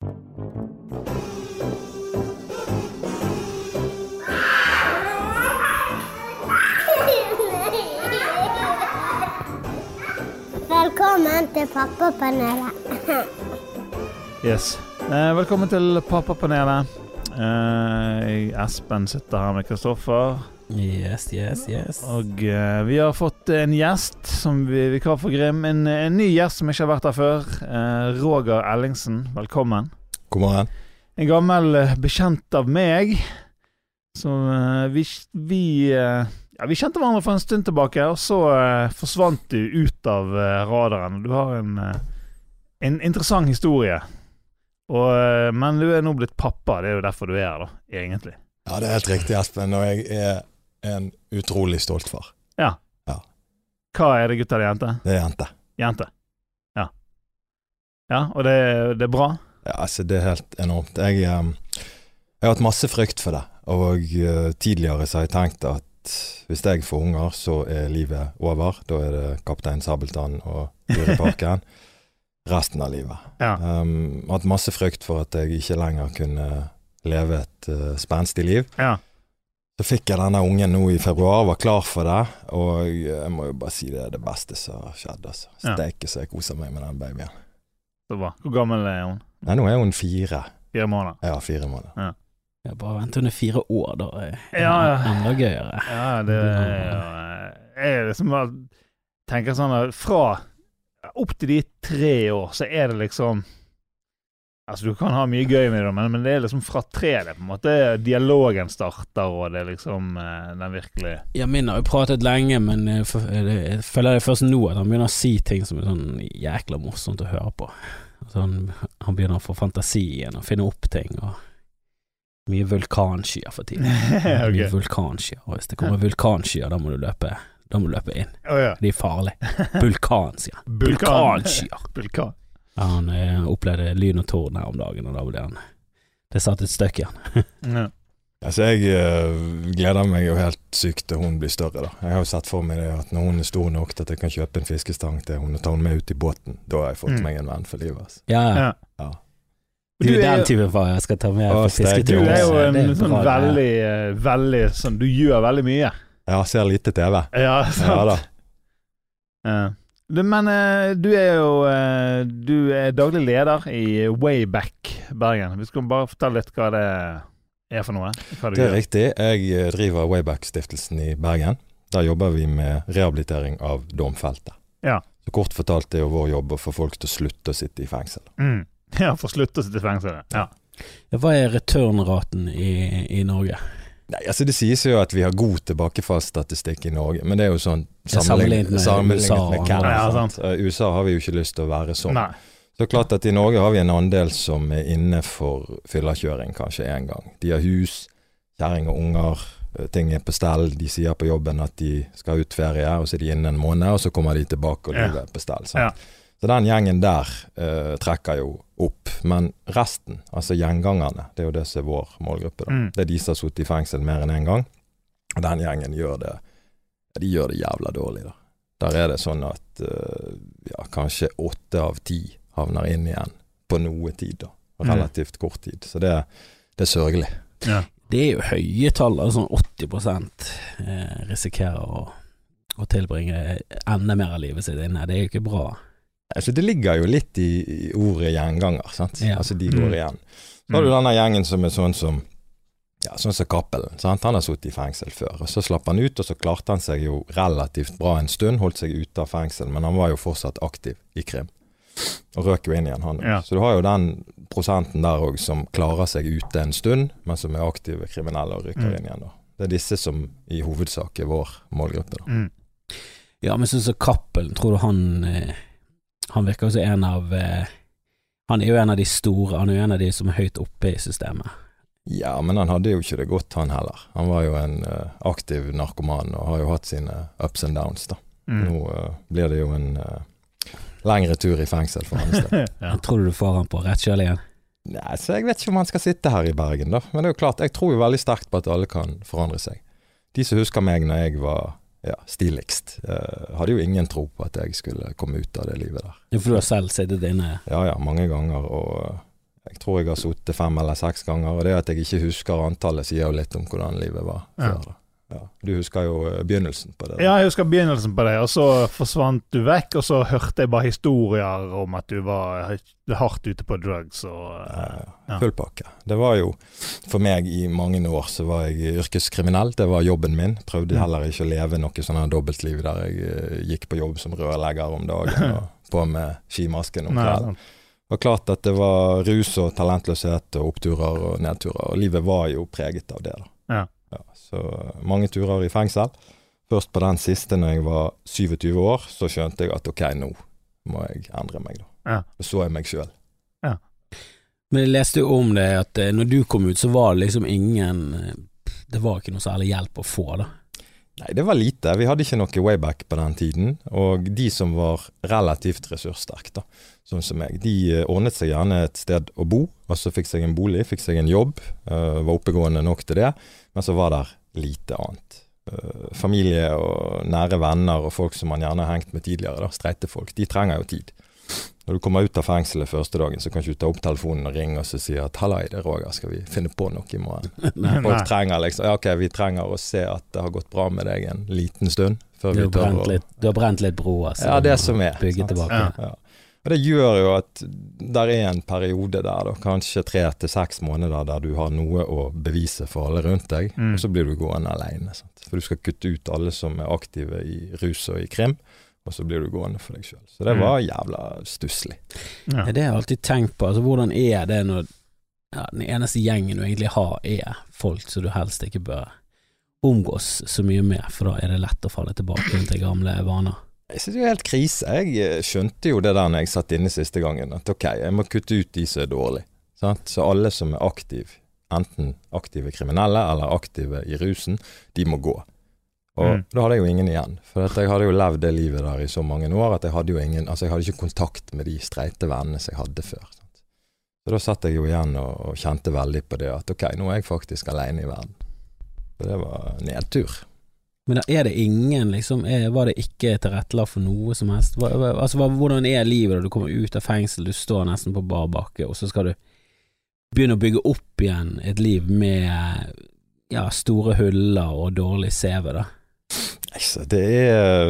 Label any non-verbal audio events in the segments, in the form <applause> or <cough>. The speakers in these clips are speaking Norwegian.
Velkommen til Pappapanelet. Yes. Eh, velkommen til Pappapanelet. Eh, Espen sitter her med Kristoffer. Yes, yes, yes. Og uh, vi har fått en gjest som vi vikar for Grim. En, en ny gjest som ikke har vært her før. Uh, Roger Ellingsen, velkommen. God morgen. En gammel uh, bekjent av meg. Som vi, vi ja, Vi kjente hverandre for en stund tilbake, og så forsvant du ut av radaren. Du har en, en interessant historie. Og, men du er nå blitt pappa, det er jo derfor du er her, da, egentlig. Ja, det er helt riktig, Espen. Og jeg er en utrolig stolt far. Ja Hva er det, gutt eller jente? Det er jente. Jente. Ja. Ja, og det, det er bra? Ja, altså, det er helt enormt. Jeg, eh, jeg har hatt masse frykt for det. Og eh, tidligere så har jeg tenkt at hvis jeg får unger, så er livet over. Da er det Kaptein Sabeltann og Dyreparken <laughs> resten av livet. Ja. Um, hatt masse frykt for at jeg ikke lenger kunne leve et uh, spenstig liv. Ja. Så fikk jeg denne ungen nå i februar, var klar for det, og jeg må jo bare si det er det beste som har skjedd. altså. Steike så jeg koser meg med den babyen. Så bra. Hvor gammel er hun? Nei, nå er hun fire. Fire måneder? Ja, fire måneder. Ja, bare vent under fire år, da. er Ja, ja. Enda gøyere. Ja, det er er liksom bare tenker sånn at fra opp til de tre år, så er det liksom Altså, du kan ha mye gøy med det, men, men det er liksom fra tre det på en måte dialogen starter, og det er liksom eh, den virkelig Ja, min har jo pratet lenge, men jeg, føler det først nå at han begynner å si ting som er sånn jækla morsomt å høre på. Altså, han, han begynner å få fantasien og finne opp ting, og mye vulkanskyer for tiden. <laughs> okay. Mye vulkanskyer, og hvis det kommer vulkanskyer, da må du løpe Da må du løpe inn. Oh, ja. De er farlige. Vulkan, sier han. Vulkanskyer. Vulkan. Ja, han eh, opplevde lyn og torden her om dagen, og da ble han Det satt et støkk i han. <laughs> Ja. Altså, jeg eh, gleder meg jo helt sykt til hun blir større, da. Jeg har jo sett for meg det at når hun er stor nok til at jeg kan kjøpe en fiskestang til hun og ta henne med ut i båten, da har jeg fått Mm. meg en venn for livet. Altså. Ja, Ja. Ja. Du, Du er den typen far jeg skal ta med på fisketur. Du er jo en er sånn bra, veldig, eh, veldig sånn Du gjør veldig mye. Jeg ser lite TV. Ja, sant. Ja da. Ja. Men eh, du er jo eh, Du er daglig leder i Wayback Bergen. Vi skal bare fortelle litt hva det er for noe. Det er gjør. riktig. Jeg eh, driver Wayback-stiftelsen i Bergen. Der jobber vi med rehabilitering av domfelte. Ja. Så kort fortalt er jo vår jobb å få folk til å slutte å sitte i fengsel. Mm. <laughs> Ja, for å slutte å sitte i fengsel. Ja. Ja, Hva er returnraten i, i Norge? Nei, altså Det sies jo at vi har god tilbakefallsstatistikk i Norge, men det er jo sånn sammenlignet med sammenlignet USA med Canada. Ja, sant? USA har vi jo ikke lyst til å være sånn. Nei. Så klart at i Norge har vi en andel som er inne for fyllekjøring kanskje én gang. De har hus, kjerring og unger, eh, ting er på stell. De sier på jobben at de skal ut ferie, og så er de inne en måned, og så kommer de tilbake og Ja. livet er på stell. Sant? Ja. Så den gjengen der eh, trekker jo opp. Men resten, altså gjengangerne, det er jo det som er vår målgruppe. da. Mm. Det er de som har sittet i fengsel mer enn én gang. Og den gjengen gjør det De gjør det jævla dårlig, da. Der er det sånn at eh, ja, kanskje åtte av ti havner inn igjen på noe tid, da. Mm. Relativt kort tid. Så det, det er sørgelig. Ja. Det er jo høye tall, altså sånn 80 eh, risikerer å, å tilbringe enda mer av livet sitt inne. Det er jo ikke bra. Altså, det ligger jo litt i, i ordet gjenganger, sant. Ja. Altså, de Mm. går igjen. Så har du denne gjengen som er sånn som ja, sånn som Cappelen. Han har sittet i fengsel før. og Så slapp han ut, og så klarte han seg jo relativt bra en stund. Holdt seg ute av fengsel, men han var jo fortsatt aktiv i krim. Og røk jo inn igjen, han òg. Ja. Så du har jo den prosenten der òg som klarer seg ute en stund, men som er aktive kriminelle og rykker Mm. inn igjen. da. Det er disse som i hovedsak er vår målgruppe. da. Mm. Ja, men sånn som Cappelen, tror du han eh, Han virker jo som en av eh, Han er jo en av de store, han er jo en av de som er høyt oppe i systemet. Ja, men han hadde jo ikke det godt, han heller. Han var jo en uh, aktiv narkoman og har jo hatt sine ups and downs, da. Mm. Nå uh, blir det jo en uh, lengre tur i fengsel for hans <laughs> del. ja. Tror du du får han på rett kjøl igjen. Nei, så jeg vet ikke om han skal sitte her i Bergen, da. Men det er jo klart, jeg tror jo veldig sterkt på at alle kan forandre seg. De som husker meg når jeg var ja, stiligst, Jeg hadde jo ingen tro på at jeg skulle komme ut av det livet der. Ja, For du har selv sittet inne. Ja ja, mange ganger, og eh, Jeg tror jeg har sittet fem eller seks ganger, og det at jeg ikke husker antallet, sier jo litt om hvordan livet var Ja. Ja. Du husker jo eh, begynnelsen på det. da. Ja, jeg husker begynnelsen på det, og så forsvant du vekk, og så hørte jeg bare historier om at du var hardt ute på drugs og ja, Ja. Full pakke. Det var jo For meg i mange år så var jeg yrkeskriminell. Det var jobben min. Prøvde Mm. heller ikke å leve noe sånn dobbeltliv der jeg eh, gikk på jobb som rørlegger om dagen <laughs> og på med skimasken om kvelden. Det var klart at det var rus og talentløshet og oppturer og nedturer. Og livet var jo preget av det. da. Ja. så eh, mange turer i fengsel. Først på den siste når jeg var 27 år, så skjønte jeg at ok, nå må jeg endre meg. da. Ja. Så så jeg meg sjøl. Men jeg leste jo om det at eh, når du kom ut, så var det liksom ingen eh, Det var ikke noe særlig hjelp å få, da. Nei, det var lite. Vi hadde ikke noe wayback på den tiden. Og de som var relativt ressurssterke, da, sånn som meg, de eh, ordnet seg gjerne et sted å bo. Altså fikk seg en bolig, fikk seg en jobb. uh, var oppegående nok til det. Men så var der lite annet. Uh, familie og nære venner og folk som man gjerne har hengt med tidligere, da, streite folk, de trenger jo tid. Når du kommer ut av fengselet første dagen, så kan ikke du ta opp telefonen og ringe og så si at 'halla, det er Roger, skal vi finne på noe i morgen'? <laughs> Nei. Folk Nei. trenger liksom Ja, ok, vi trenger å se at det har gått bra med deg en liten stund. Før Du vi har tør brent litt, du har brent litt broer. så Ja, du det som er, Bygge sant. tilbake. Ja. ja. Og det gjør jo at der er en periode der, da, kanskje tre til seks måneder, der du har noe å bevise for alle rundt deg, Mm. og så blir du gående alene. Sant? For du skal kutte ut alle som er aktive i rus og i krim, og så blir du gående for deg sjøl. Så det Mm. var jævla stusslig. Ja. Det har jeg alltid tenkt på. Altså, hvordan er det når ja, den eneste gjengen du egentlig har, er folk som du helst ikke bør omgås så mye med, for da er det lett å falle tilbake til gamle vaner. Jeg synes det er helt krise. Jeg eh, skjønte jo det der når jeg satt inne siste gangen, at ok, jeg må kutte ut de som er dårlige. Sant? Så alle som er aktive, enten aktive kriminelle eller aktive i rusen, de må gå. Og Mm. da hadde jeg jo ingen igjen. For jeg hadde jo levd det livet der i så mange år at jeg hadde jo ingen Altså jeg hadde ikke kontakt med de streite vennene som jeg hadde før. Sant? Så da satt jeg jo igjen og, og kjente veldig på det at ok, nå er jeg faktisk alene i verden. Så det var nedtur. Men da er det ingen, liksom, er, var det ikke tilrettelagt for noe som helst? Hva, altså, hva, hvordan er livet da du kommer ut av fengsel, du står nesten på bar bakke, og så skal du begynne å bygge opp igjen et liv med ja, store huller og dårlig CV, da? Det er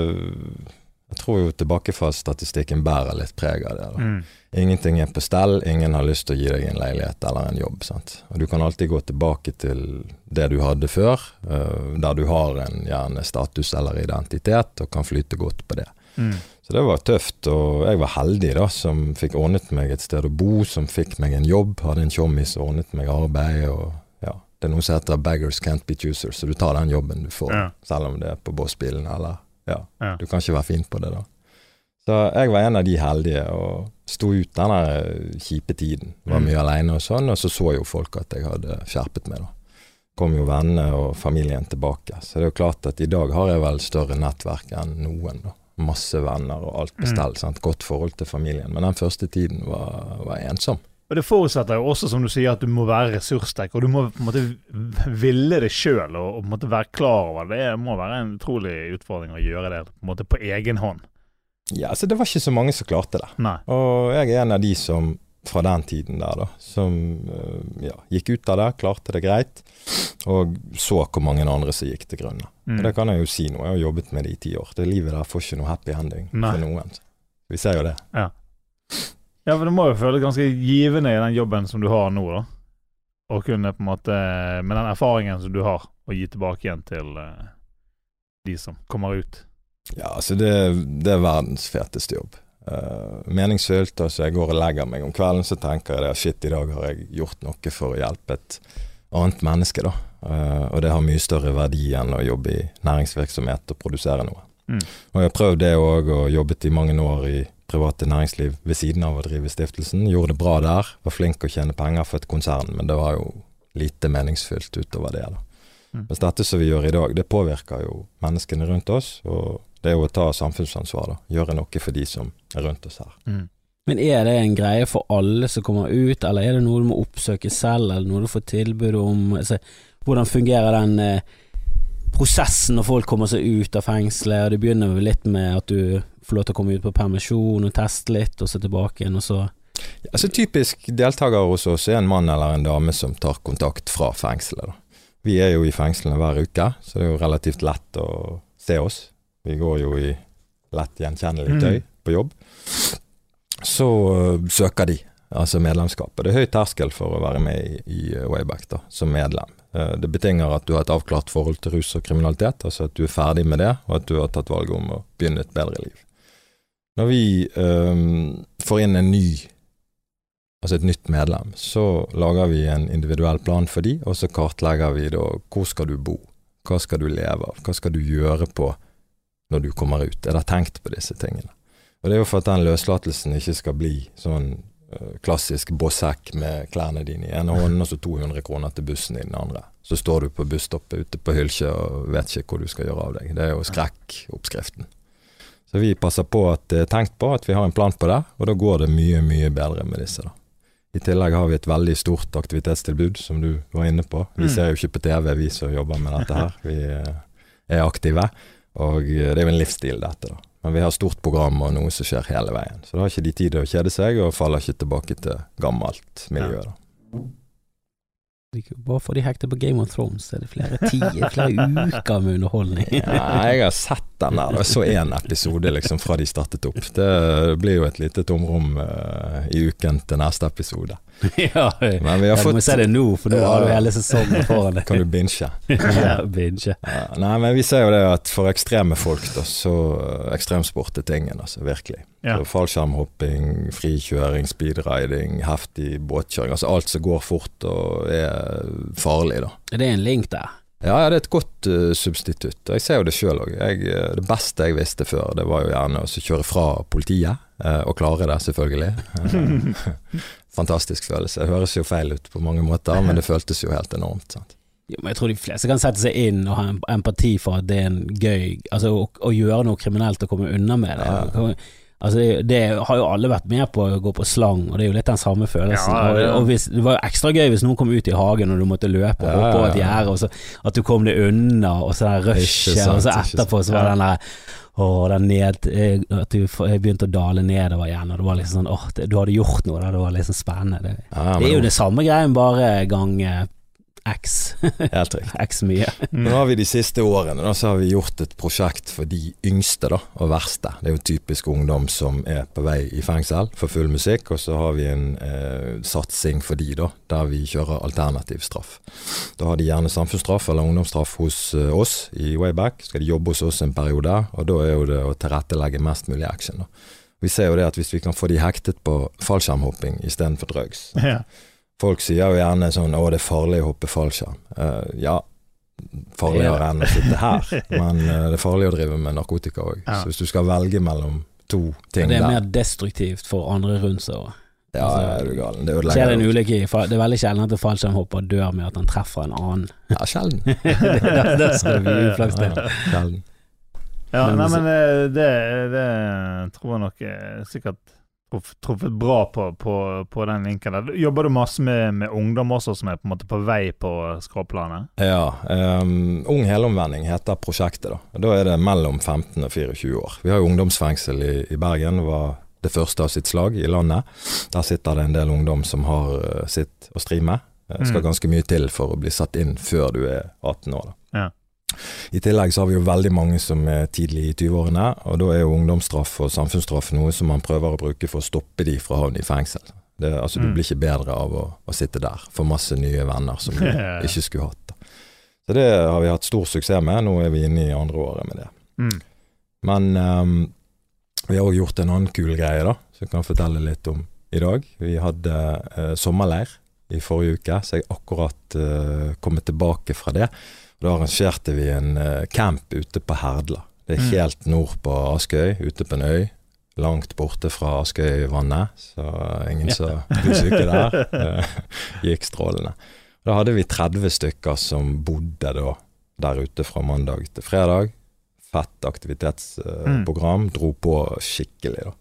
Jeg tror jo tilbakefallsstatistikken bærer litt preg av det. Mm. Ingenting er på stell, ingen har lyst til å gi deg en leilighet eller en jobb. Sant? Og du kan alltid gå tilbake til det du hadde før, eh, der du har en gjerne status eller identitet, og kan flyte godt på det. Mm. Så det var tøft, og jeg var heldig da, som fikk ordnet meg et sted å bo, som fikk meg en jobb, hadde en tjommis og ordnet meg arbeid, og det er noe som heter 'beggars can't be choosers', så du tar den jobben du får, Ja. selv om det er på bossbilen, eller ja, Ja. du kan ikke være fin på det da. Så jeg var en av de heldige, og sto ut denne kjipe tiden. Var Mm. mye alene og sånn, og så så jo folk at jeg hadde skjerpet meg da. Kom jo vennene og familien tilbake. Så det er jo klart at i dag har jeg vel større nettverk enn noen da. Masse venner og alt på Mm. stell, sant. Godt forhold til familien. Men den første tiden var, var ensom. Og det forutsetter jo også, som du sier, at du må være ressurssterk, og du må på en måte ville det sjøl og, og på en måte være klar over det. Det må være en utrolig utfordring å gjøre det på en måte på egen hånd. Ja, altså det var ikke så mange som klarte det. Nei. Og jeg er en av de som fra den tiden der, da, som eh, ja, gikk ut av det, klarte det greit, og så hvor mange andre som gikk til grunne. Mm. Og det kan jeg jo si nå, jeg har jobbet med det i ti år. Det livet der får ikke noe happy ending Nei. for noen. Vi ser jo det. Ja, for det må jo føles ganske givende i den jobben som du har nå, da. Å kunne på en måte, med den erfaringen som du har, å gi tilbake igjen til uh, de som kommer ut. Ja, altså det, det er verdens feteste jobb. Uh, meningsfylt. Altså jeg går og legger meg om kvelden, så tenker jeg det, shit, i dag har jeg gjort noe for å hjelpe et annet menneske, da. Uh, og det har mye større verdi enn å jobbe i næringsvirksomhet og produsere noe. Mm. Og jeg har prøvd det òg, og jobbet i mange år i private næringsliv ved siden av å drive stiftelsen. Gjorde det bra der, var flink å tjene penger for et konsern, men det var jo lite meningsfylt utover det. da. Mm. Mens dette som vi gjør i dag, det påvirker jo menneskene rundt oss, og det er jo å ta samfunnsansvar, da. Gjøre noe for de som er rundt oss her. Mm. Men er det en greie for alle som kommer ut, eller er det noe du må oppsøke selv, eller noe du får tilbud om? Altså, hvordan fungerer den eh, prosessen når folk kommer seg ut av fengselet? og Det begynner vel litt med at du får lov til å komme ut på permisjon og teste litt, og så tilbake igjen, og så Altså Typisk deltaker hos oss er en mann eller en dame som tar kontakt fra fengselet. Da. Vi er jo i fengslene hver uke, så det er jo relativt lett å se oss. Vi går jo i lett gjenkjennelig Mm. tøy på jobb. Så uh, søker de, altså medlemskapet. Det er høy terskel for å være med i, i øh, Wayback da, som medlem. Eh, Det betinger at du har et avklart forhold til rus og kriminalitet, altså at du er ferdig med det, og at du har tatt valget om å begynne et bedre liv. Når vi um, får inn en ny, altså et nytt medlem, så lager vi en individuell plan for de, og så kartlegger vi da hvor skal du bo, hva skal du leve av, hva skal du gjøre på når du kommer ut. Er det tenkt på disse tingene? Og det er jo for at den løslatelsen ikke skal bli sånn øh, klassisk bossekk med klærne dine i ene hånden, og så 200 kroner til bussen i den andre. Så står du på busstoppet ute på Hylkje og vet ikke hvor du skal gjøre av deg. Det er jo skrekkoppskriften. Så vi passer på at tenkt på, at vi har en plan på det, og da går det mye, mye bedre med disse. da. I tillegg har vi et veldig stort aktivitetstilbud, som du var inne på. Vi Mm. ser jo ikke på TV, vi som jobber med dette her. Vi eh, er aktive, og eh, det er jo en livsstil, dette. da. Men vi har stort program og noe som skjer hele veien. Så da har ikke de tid til å kjede seg, og faller ikke tilbake til gammelt miljø. da. Bare fordi de hektet på Game of Thrones, er det flere tider, flere uker med underholdning. <laughs> Ja, jeg har sett den der. Jeg så én episode liksom fra de startet opp. Det blir jo et lite tomrom uh, i uken til neste episode. <laughs> ja, Men vi har ja, du må fått se det nå, for nå har du hele sesongen foran deg. Kan du binge? <laughs> ja, binge. Ja, nei, men vi ser jo det at for ekstreme folk, da, så eh, Ekstremsport er tingen, altså. Virkelig. Ja. Fallskjermhopping, frikjøring, speedriding, heftig båtkjøring. Altså alt som går fort og er farlig, da. Det er en link der. Ja, ja, det er et godt uh, substitutt. Jeg ser jo det sjøl òg. Det beste jeg visste før, det var jo gjerne å kjøre fra politiet, Uh, og klare det, selvfølgelig. Uh, <laughs> Fantastisk følelse. Det høres jo feil ut på mange måter, men det føltes jo helt enormt. sant? Jo, men jeg tror de fleste kan sette seg inn og ha empati for at det er en gøy Altså å, å gjøre noe kriminelt og komme unna med det. Ja. Altså det, det har jo alle vært med på å gå på slang, og det er jo litt den samme følelsen. Ja, det- og, og hvis, det var jo ekstra gøy hvis noen kom ut i hagen og du måtte løpe og Ja, hoppe over et ja, ja. gjerde, og at du kom deg unna, og så Ikke rushet, og så etterpå så var den der Åh, den ned, eh, at du begynte å dale nedover igjen, og det var liksom sånn Åh, det, du hadde gjort noe det var liksom spennende. Det, Ja, det er jo det samme greien, bare gang eh, X. <laughs> Helt riktig. X mye. <laughs> Nå har vi de siste årene da, så har vi gjort et prosjekt for de yngste da, og verste. Det er jo typisk ungdom som er på vei i fengsel for full musikk, og så har vi en eh, satsing for de da, der vi kjører alternativ straff. Da har de gjerne samfunnsstraff eller ungdomsstraff hos eh, oss i Wayback. Skal de jobbe hos oss en periode, og da er jo det å tilrettelegge mest mulig action. da. Vi ser jo det at hvis vi kan få de hektet på fallskjermhopping istedenfor drugs, <laughs> Ja. Folk sier jo gjerne sånn 'Å, det er farlig å hoppe fallskjerm'. Uh, ja, farligere enn å sitte her, <laughs> men uh, det er farlig å drive med narkotika òg. Ja. Så hvis du skal velge mellom to ting Det er der mer destruktivt for andre rundt seg òg. Ja, er du galen. Det ødelegger en jo. ulykke i Det er veldig sjelden at en fallskjermhopper dør med at han treffer en annen. Ja, sjelden. <laughs> det, det skal det mye uflaks til. Ja, sjelden. Ja, Men nei, men eh, det, det tror jeg nok er sikkert truffet bra på, på, på den linken der. Jobber du masse med, med ungdom også, som er på en måte på vei på skråplanet? Ja. Um, Ung helomvending heter prosjektet. Da Da er det mellom 15 og 24 år. Vi har jo ungdomsfengsel i, i Bergen. Det var det første av sitt slag i landet. Der sitter det en del ungdom som har eh, sitt å stri med. Skal Mm. ganske mye til for å bli satt inn før du er 18 år. Da. I tillegg så har vi jo veldig mange som er tidlig i 20-årene, og da er jo ungdomsstraff og samfunnsstraff noe som man prøver å bruke for å stoppe de fra å havne i fengsel. Det, altså, Du Mm. blir ikke bedre av å, å sitte der, få masse nye venner som du <laughs> ikke skulle hatt. Så det har vi hatt stor suksess med, nå er vi inne i andre året med det. Mm. Men um, vi har òg gjort en annen kul greie, da, som jeg kan fortelle litt om i dag. Vi hadde uh, sommerleir i forrige uke, så jeg akkurat uh, kommet tilbake fra det. Da arrangerte vi en eh, camp ute på Herdla. Det er Mm. helt nord på Askøy, ute på en øy. Langt borte fra Askøyvannet, så ingen som blir syke der. Eh, gikk strålende. Da hadde vi 30 stykker som bodde da der ute fra mandag til fredag. Fett aktivitetsprogram. Dro på skikkelig, da.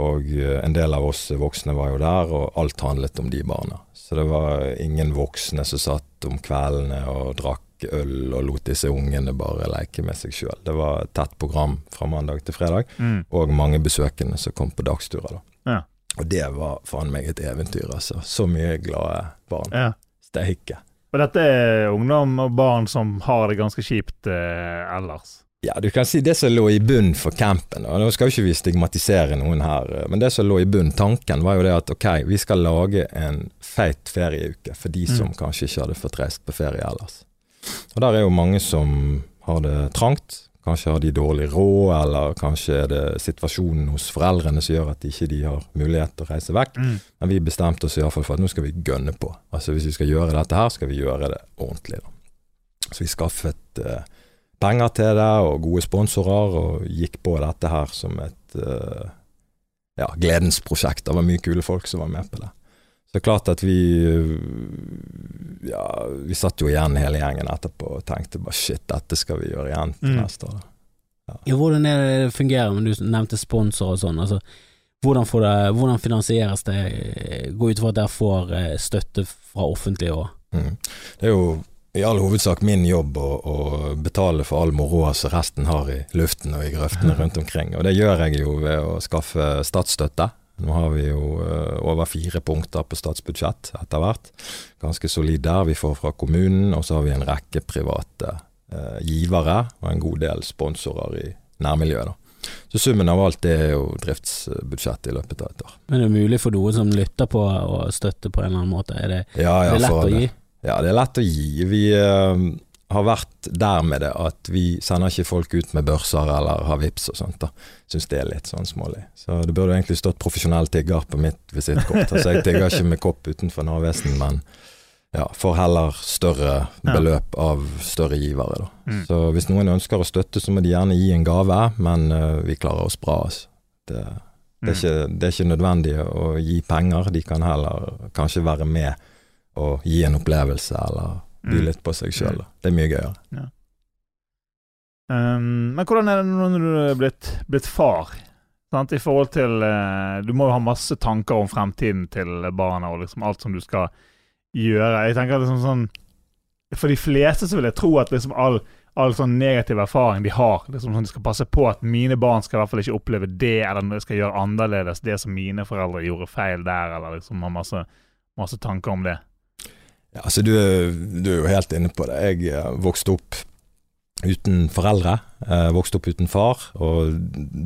Og eh, en del av oss voksne var jo der, og alt handlet om de barna. Så det var ingen voksne som satt om kveldene og drakk øl og lot disse ungene bare leke med seg sjøl. Det var et tett program fra mandag til fredag, Mm. og mange besøkende som kom på dagsturer. da. Ja. Og det var faen meg et eventyr, altså. Så mye glade barn. Ja. Steike. Og dette er ungdom og barn som har det ganske kjipt eh, ellers. Ja, du kan si det som lå i bunnen for campen. Og nå skal jo ikke vi stigmatisere noen her, eh, men det som lå i bunnen, tanken var jo det at ok, vi skal lage en feit ferieuke for de som Mm. kanskje ikke hadde fått reist på ferie ellers. Og der er jo mange som har det trangt. Kanskje har de dårlig råd, eller kanskje er det situasjonen hos foreldrene som gjør at ikke de har mulighet til å reise vekk. Men vi bestemte oss iallfall for at nå skal vi gønne på. Altså Hvis vi skal gjøre dette her, skal vi gjøre det ordentlig. da. Så vi skaffet eh, penger til det, og gode sponsorer, og gikk på dette her som et eh, ja, gledens prosjekt. Det var mye kule folk som var med på det. Så det er klart at vi Ja, vi satt jo igjen hele gjengen etterpå og tenkte bare shit, dette skal vi gjøre igjen til Mm. neste år. Ja, hvordan er det det fungerer, men du nevnte sponsor og sånn. Altså, hvordan, får det, hvordan finansieres det? Gå ut fra at dere får eh, støtte fra offentlige òg. Mm. Det er jo i all hovedsak min jobb å, å betale for all moroa som resten har i luften og i grøftene <laughs> rundt omkring. Og det gjør jeg jo ved å skaffe statsstøtte. Nå har vi jo eh, over fire punkter på statsbudsjett etter hvert. Ganske solid der. Vi får fra kommunen, og så har vi en rekke private eh, givere og en god del sponsorer i nærmiljøet. da. Så summen av alt det er jo driftsbudsjettet i løpet av et år. Men det er mulig for noen som lytter på å støtte på en eller annen måte? Er det, Ja, ja, det er lett å gi? Ja, det er lett å gi. Vi eh, har vært der med det at vi sender ikke folk ut med børser eller har vips og sånt. da. Syns det er litt sånn smålig. Så det burde egentlig stått profesjonell tigger på mitt visittkort. Altså, jeg tigger ikke med kopp utenfor Narvesen, men ja, får heller større beløp av større givere, da. Mm. Så hvis noen ønsker å støtte, så må de gjerne gi en gave, men uh, vi klarer oss bra, altså. Det, det, er ikke, det er ikke nødvendig å gi penger, de kan heller kanskje være med og gi en opplevelse, eller by Mm. litt på seg sjøl. Det er mye gøyere. Um, men hvordan er det nå når du er blitt, blitt far? Sant? I forhold til uh, Du må jo ha masse tanker om fremtiden til barna og liksom alt som du skal gjøre. Jeg tenker liksom sånn For de fleste så vil jeg tro at liksom all, all sånn negativ erfaring de har liksom sånn De skal passe på at mine barn skal i hvert fall ikke oppleve det, eller de skal gjøre annerledes det som mine foreldre gjorde feil der, eller liksom ha masse, masse tanker om det. Ja, altså du, du er jo helt inne på det. Jeg eh, vokste opp uten foreldre. Eh, vokste opp uten far, og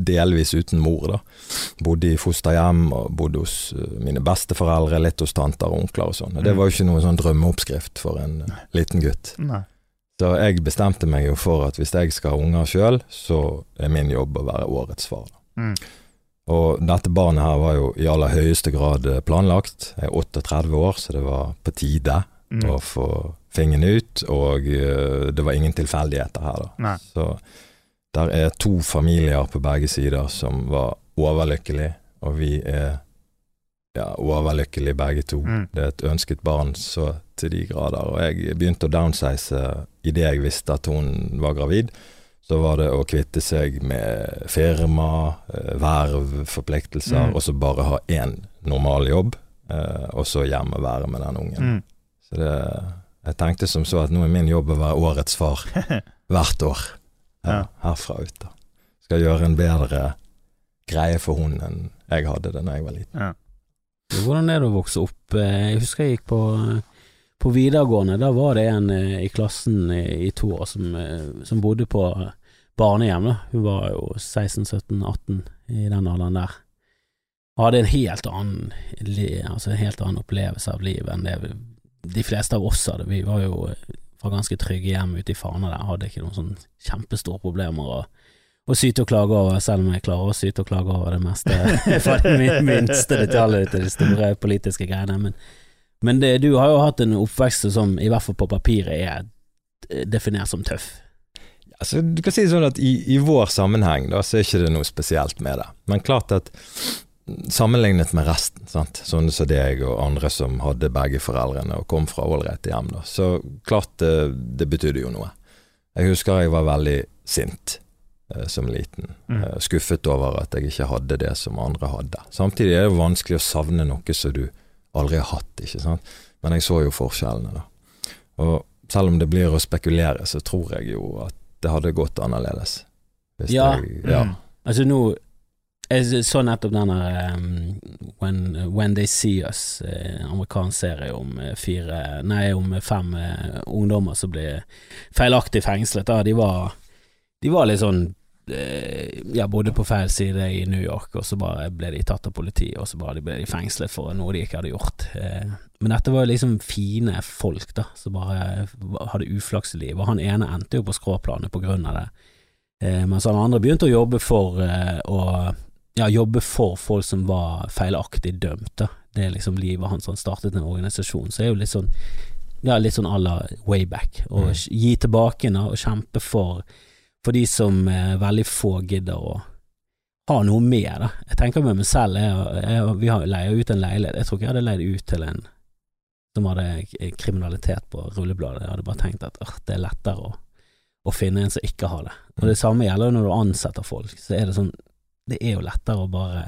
delvis uten mor. da. Bodde i fosterhjem og bodde hos eh, mine besteforeldre, litt hos tanter og onkler og sånn. Og det Mm. var jo ikke noen sånn drømmeoppskrift for en Nei. liten gutt. Nei. Så jeg bestemte meg jo for at hvis jeg skal ha unger sjøl, så er min jobb å være årets far. da. Mm. Og dette barnet her var jo i aller høyeste grad planlagt. Jeg er 38 år, så det var på tide Mm. å få fingeren ut, og eh, det var ingen tilfeldigheter her, da. Nei. Så der er to familier på begge sider som var overlykkelige, og vi er ja, overlykkelige begge to. Mm. Det er et ønsket barn så til de grader, og jeg begynte å downsize idet jeg visste at hun var gravid. Så var det å kvitte seg med firma, eh, verv, forpliktelser, Mm. og så bare ha én normal jobb, eh, og så hjem og være med den ungen. Mm. Så det, jeg tenkte som så at nå er min jobb å være årets far <laughs> hvert år. Ja. Herfra ut, da. Skal gjøre en bedre greie for hun enn jeg hadde det da jeg var liten. Ja. Hvordan er det å vokse opp? Eh, Jeg husker jeg gikk på, på videregående. Da var det en eh, i klassen i, i to år som, eh, som bodde på barnehjem. Da. Hun var jo 16-17-18 i den alderen der. Hadde en helt annen, altså en helt annen opplevelse av livet enn det vi- de fleste av oss hadde. Vi var jo eh, fra ganske trygge hjem ute i Fana der, hadde ikke noen sånn kjempestore problemer. å, å syte og klage over, selv om jeg klarer å syte og klage over det meste, <laughs> <laughs> fra de minste detaljene til de store politiske greiene. Men, men det, du har jo hatt en oppvekst som i hvert fall på papiret er eh, definert som tøff. Altså, du kan si det sånn at i, i vår sammenheng da, så er ikke det noe spesielt med det. Men klart at sammenlignet med resten, sant? sånne som deg og andre som hadde begge foreldrene og kom fra ålreite hjem, da, så klart det, det betydde jo noe. Jeg husker jeg var veldig sint eh, som liten. Mm. Eh, skuffet over at jeg ikke hadde det som andre hadde. Samtidig er det vanskelig å savne noe som du aldri har hatt, ikke sant. Men jeg så jo forskjellene, da. Og selv om det blir å spekulere, så tror jeg jo at det hadde gått annerledes. Hvis Ja. Jeg, ja. Mm. Altså nå Jeg så nettopp den der um, when, when They See Us, en amerikansk serie om eh, fire Nei, om fem uh, ungdommer som ble feilaktig fengslet. Da. De var, de var litt sånn uh, Ja, bodde på feil side i New York, og så bare ble de tatt av politiet, og så bare ble de fengslet for noe de ikke hadde gjort. Uh, men dette var liksom fine folk, da, som bare hadde uflaks i livet. Og han ene endte jo på skråplanet på grunn av det. Eh, mens han andre begynte å jobbe for eh, å ja, jobbe for folk som var feilaktig dømt. Det er liksom livet hans. Han startet en organisasjon, så er jo litt sånn ja, litt sånn à la Wayback. Å Mm. gi tilbake da, og kjempe for, for de som eh, veldig få gidder å ha noe med. Da. Jeg tenker med meg selv, jeg, jeg, vi har leier ut en leilighet. Jeg tror ikke jeg hadde leid ut til en som hadde kriminalitet på rullebladet. Jeg hadde bare tenkt at øh, det er lettere å, å finne en som ikke har det. Og det samme gjelder når du ansetter folk. Så er det sånn Det er jo lettere å bare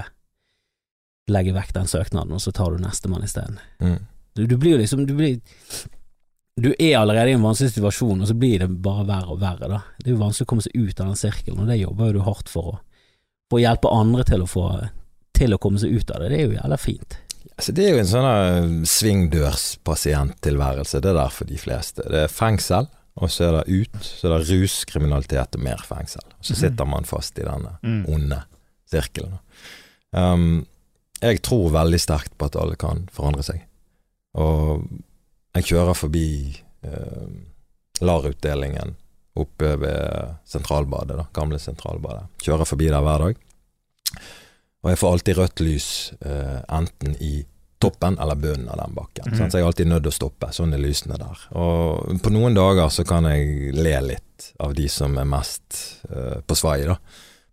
legge vekk den søknaden, og så tar du nestemann isteden. Mm. Du, du blir jo liksom du, blir, du er allerede i en vanskelig situasjon, og så blir det bare verre og verre, da. Det er jo vanskelig å komme seg ut av den sirkelen, og det jobber jo du hardt for å, for å hjelpe andre til å få til å komme seg ut av det. Det er jo jævla fint. Altså, det er jo en sånn eh, svingdørspasienttilværelse, det er der for de fleste. Det er fengsel, og så er det ut, så er det ruskriminalitet og mer fengsel. Og så sitter man fast i denne Mm. onde sirkelen. Um, jeg tror veldig sterkt på at alle kan forandre seg. Og jeg kjører forbi eh, LAR-utdelingen oppe ved Sentralbadet, da, gamle Sentralbadet. Kjører forbi der hver dag. Og jeg får alltid rødt lys eh, enten i toppen eller bunnen av den bakken. Mm. Så jeg er alltid nødt til å stoppe. Sånn er lysene der. Og på noen dager så kan jeg le litt av de som er mest eh, på svai, da.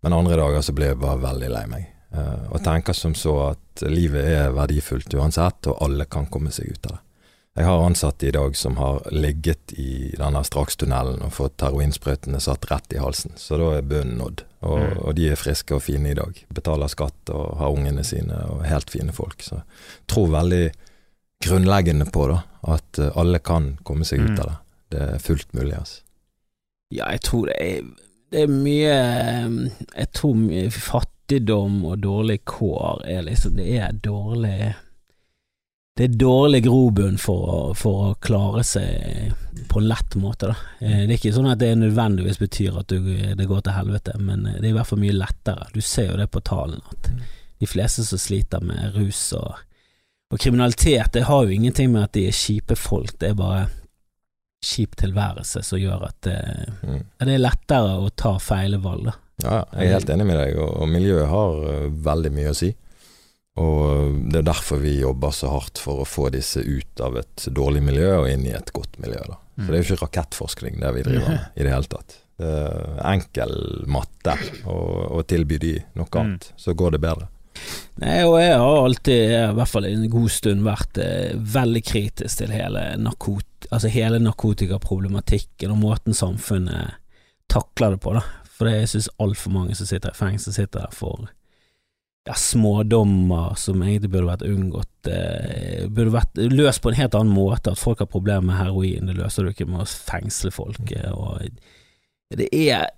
Men andre dager så blir jeg bare veldig lei meg. Uh, og tenker som så at livet er verdifullt uansett, og alle kan komme seg ut av det. Jeg har ansatte i dag som har ligget i denne strakstunnelen og fått heroinsprøytene satt rett i halsen, så da er bunnen nådd. Og, Mm. og de er friske og fine i dag. Betaler skatt og har ungene sine og helt fine folk. Så jeg tror veldig grunnleggende på da, at eh, alle kan komme seg ut Mm. av det. Det er fullt mulig, altså. Ja, jeg tror det er, det er mye Jeg tror mye fattigdom og dårlig kår er liksom Det er dårlig Det er dårlig grobunn for, for å klare seg på en lett måte, da. Eh, Det er ikke sånn at det nødvendigvis betyr at du, det går til helvete, men det er i hvert fall mye lettere. Du ser jo det på tallene, at Mm. de fleste som sliter med rus og, og kriminalitet, det har jo ingenting med at de er kjipe folk, det er bare kjip tilværelse som gjør at det, Mm. det er lettere å ta feile valg. Ja, jeg er helt enig med deg, og, og miljøet har eh, veldig mye å si. Og det er derfor vi jobber så hardt for å få disse ut av et dårlig miljø og inn i et godt miljø. Da. For det er jo ikke rakettforskning det vi driver med i det hele tatt. Det er enkel matte å, å tilby de noe Mm. annet, så går det bedre. Nei, og jeg har alltid, i hvert fall en god stund, vært eh, veldig kritisk til hele, narkot altså hele narkotikaproblematikken og måten samfunnet takler det på, da. For jeg synes altfor mange som sitter i fengsel, sitter der for ja, smådommer som egentlig burde vært unngått. Eh, burde vært løst på en helt annen måte. At folk har problemer med heroin, det løser du ikke med å fengsle folk. eh, Og det er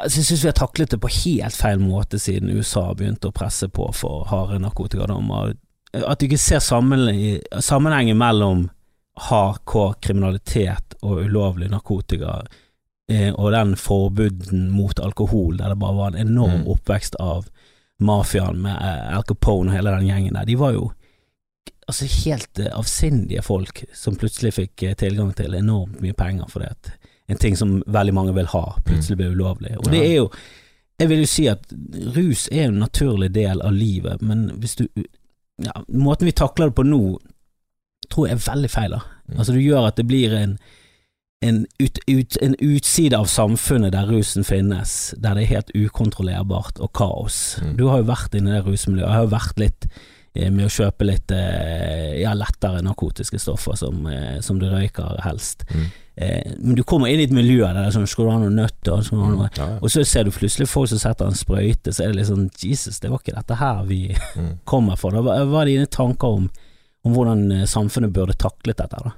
jeg synes vi har taklet det på helt feil måte siden USA begynte å presse på for harde narkotikadommer. At du ikke ser sammenhengen mellom hardcore kriminalitet og ulovlig narkotika, eh, og den forbuden mot alkohol, der det bare var en enorm Mm. oppvekst av mafiaen med eh, Al Capone og hele den gjengen der. De var jo altså helt eh, avsindige folk som plutselig fikk tilgang til enormt mye penger fordi at en ting som veldig mange vil ha, plutselig blir ulovlig. Og det er jo Jeg vil jo si at rus er en naturlig del av livet, men hvis du ja, Måten vi takler det på nå, tror jeg er veldig feil. da. Mm. Altså Du gjør at det blir en en, ut, ut, en utside av samfunnet der rusen finnes, der det er helt ukontrollerbart og kaos. Mm. Du har jo vært inne i det rusmiljøet. Jeg har jo vært litt med å kjøpe litt eh, ja, lettere narkotiske stoffer som, eh, som du røyker helst. Mm. Eh, men du kommer inn i et miljø der det er sånn Skal du ha noe nøtter? Ha noe Ja, ja. og så ser du plutselig folk som setter en sprøyte, så er det litt sånn Jesus, det var ikke dette her vi Mm. <laughs> kommer for. Hva hva er dine tanker om, om hvordan eh, samfunnet burde taklet dette? da?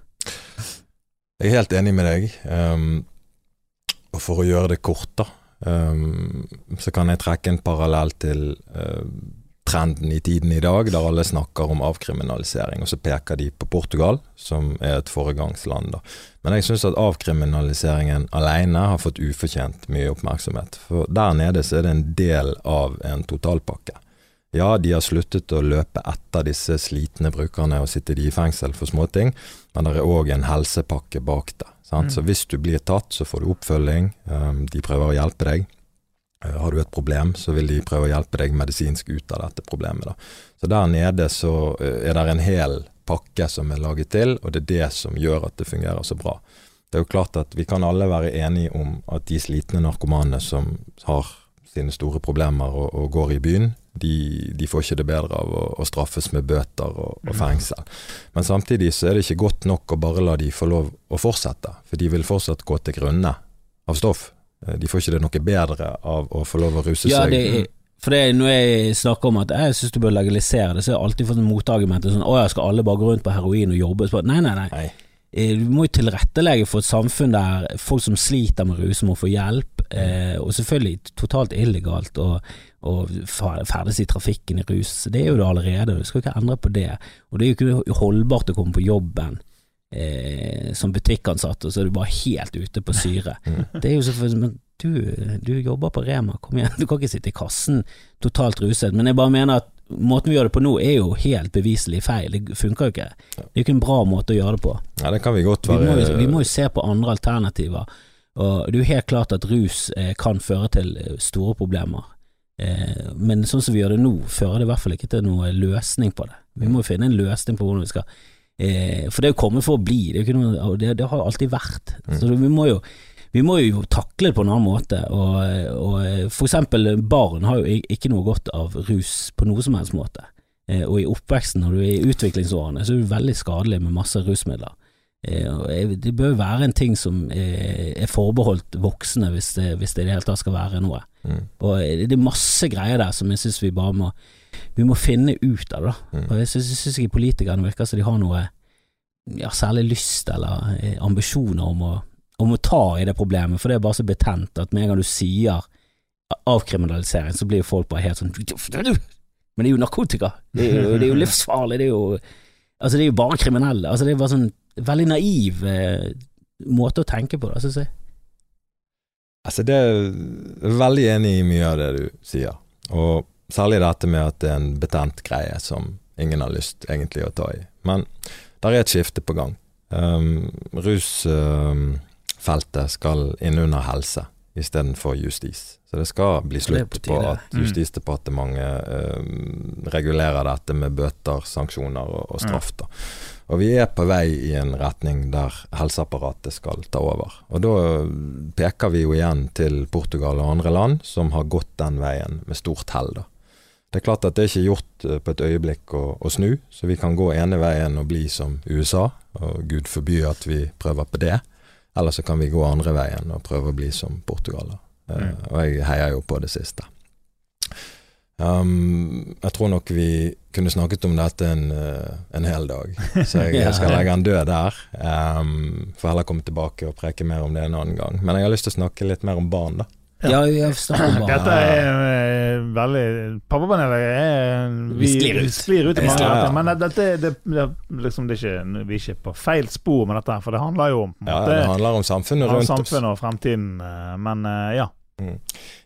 Jeg er helt enig med deg. Um, og for å gjøre det kort, da. Um, så kan jeg trekke en parallell til uh, trenden i tiden i dag, der alle snakker om avkriminalisering, og så peker de på Portugal, som er et foregangsland. Da. Men jeg syns at avkriminaliseringen alene har fått ufortjent mye oppmerksomhet. For der nede så er det en del av en totalpakke. Ja, de har sluttet å løpe etter disse slitne brukerne og sitte de i fengsel for småting, men det er òg en helsepakke bak det. Mm. Så hvis du blir tatt, så får du oppfølging. Um, de prøver å hjelpe deg. Uh, har du et problem, så vil de prøve å hjelpe deg medisinsk ut av dette problemet. Da. Så der nede så uh, er det en hel pakke som er laget til, og det er det som gjør at det fungerer så bra. Det er jo klart at vi kan alle være enige om at de slitne narkomane som har sine store problemer og, og går i byen, de, de, får ikke det bedre av å, å straffes med bøter og, og, fengsel. Men samtidig så er det ikke godt nok å bare la de få lov å fortsette, for de vil fortsatt gå til grunne av stoff. Eh, de får ikke det noe bedre av å få lov å ruse ja, seg. Det for det når jeg snakker om at jeg syns du bør legalisere det, så har jeg alltid fått motargumentet sånn å ja, skal alle bare gå rundt på heroin og jobbe? Nei, nei, nei. nei. Eh, du må jo tilrettelegge for et samfunn der folk som sliter med rus, må få hjelp. Eh, og selvfølgelig totalt illegalt å, ferdes i trafikken i rus. Det er jo det allerede, du skal ikke endre på det. Og det er jo ikke holdbart å komme på jobben eh, som butikkansatt, og så er du bare helt ute på syre. <laughs> Mm. Det er jo selvfølgelig Men du, du jobber på Rema, kom igjen, <laughs> du kan ikke sitte i kassen totalt ruset. Men jeg bare mener at måten vi gjør det på nå er jo helt beviselig feil. Det funker jo ikke. Det er jo ikke en bra måte å gjøre det på. Ja, det kan Vi godt være Vi må jo, vi må jo se på andre alternativer. Og Det er jo helt klart at rus eh, kan føre til eh, store problemer. Eh, men sånn som vi gjør det nå, fører det i hvert fall ikke til noe løsning på det. Vi må jo finne en løsning på hvordan vi skal eh, For det er jo kommet for å bli, det, noe, det, det har alltid vært. Mm. Så vi må jo vi må jo takle det på en annen måte. Og, og for eksempel barn har jo ikke noe godt av rus på noe som helst måte. Eh, og i oppveksten, når du er i utviklingsårene, så er du veldig skadelig med masse rusmidler. Eh, det bør være en ting som er forbeholdt voksne, hvis det, hvis det i det hele tatt skal være noe. Mm. Og det er masse greier der som jeg syns vi bare må Vi må finne ut av, da. Mm. Og jeg syns ikke politikerne virker som de har noe ja, særlig lyst eller eh, ambisjoner om å om å ta i det problemet, for det er bare så betent at med en gang du sier avkriminalisering, så blir jo folk bare helt sånn Men det er jo narkotika! Det er jo, det er jo livsfarlig! Det er jo Altså, det er jo bare kriminelle. Altså, det er bare sånn veldig naiv eh, måte å tenke på, syns jeg. Altså, det er veldig enig i mye av det du sier, og særlig dette med at det er en betent greie som ingen har lyst egentlig å ta i. Men der er et skifte på gang. Um, Rusfeltet um, skal inn under helse istedenfor justis. Så det skal bli slutt på at mm. Justisdepartementet eh, regulerer dette med bøter, sanksjoner og, og straff. Da. Og vi er på vei i en retning der helseapparatet skal ta over. Og da peker vi jo igjen til Portugal og andre land som har gått den veien med stort hell. da. Det er klart at det er ikke gjort eh, på et øyeblikk å, å, snu, så vi kan gå ene veien og bli som USA, og gud forby at vi prøver på det. Eller så kan vi gå andre veien og prøve å bli som Portugal. Uh, mm. Og jeg heier jo på det siste. Um, jeg tror nok vi kunne snakket om dette en, uh, en hel dag, så <laughs> jeg, jeg skal legge en død der. Um, Får heller komme tilbake og preke mer om det en annen gang. Men jeg har lyst til å snakke litt mer om barn, da. Ja, vi har snakket om <clears throat> Dette er uh, veldig Pappapanelet er Vi sklir ut, sklir ut i mange ja. Men dette det, det, liksom, det er ikke, vi er ikke på feil spor med dette, for det handler jo om Ja, det handler om samfunnet rundt oss. Samfunnet og fremtiden, uh, men uh, ja. Mm.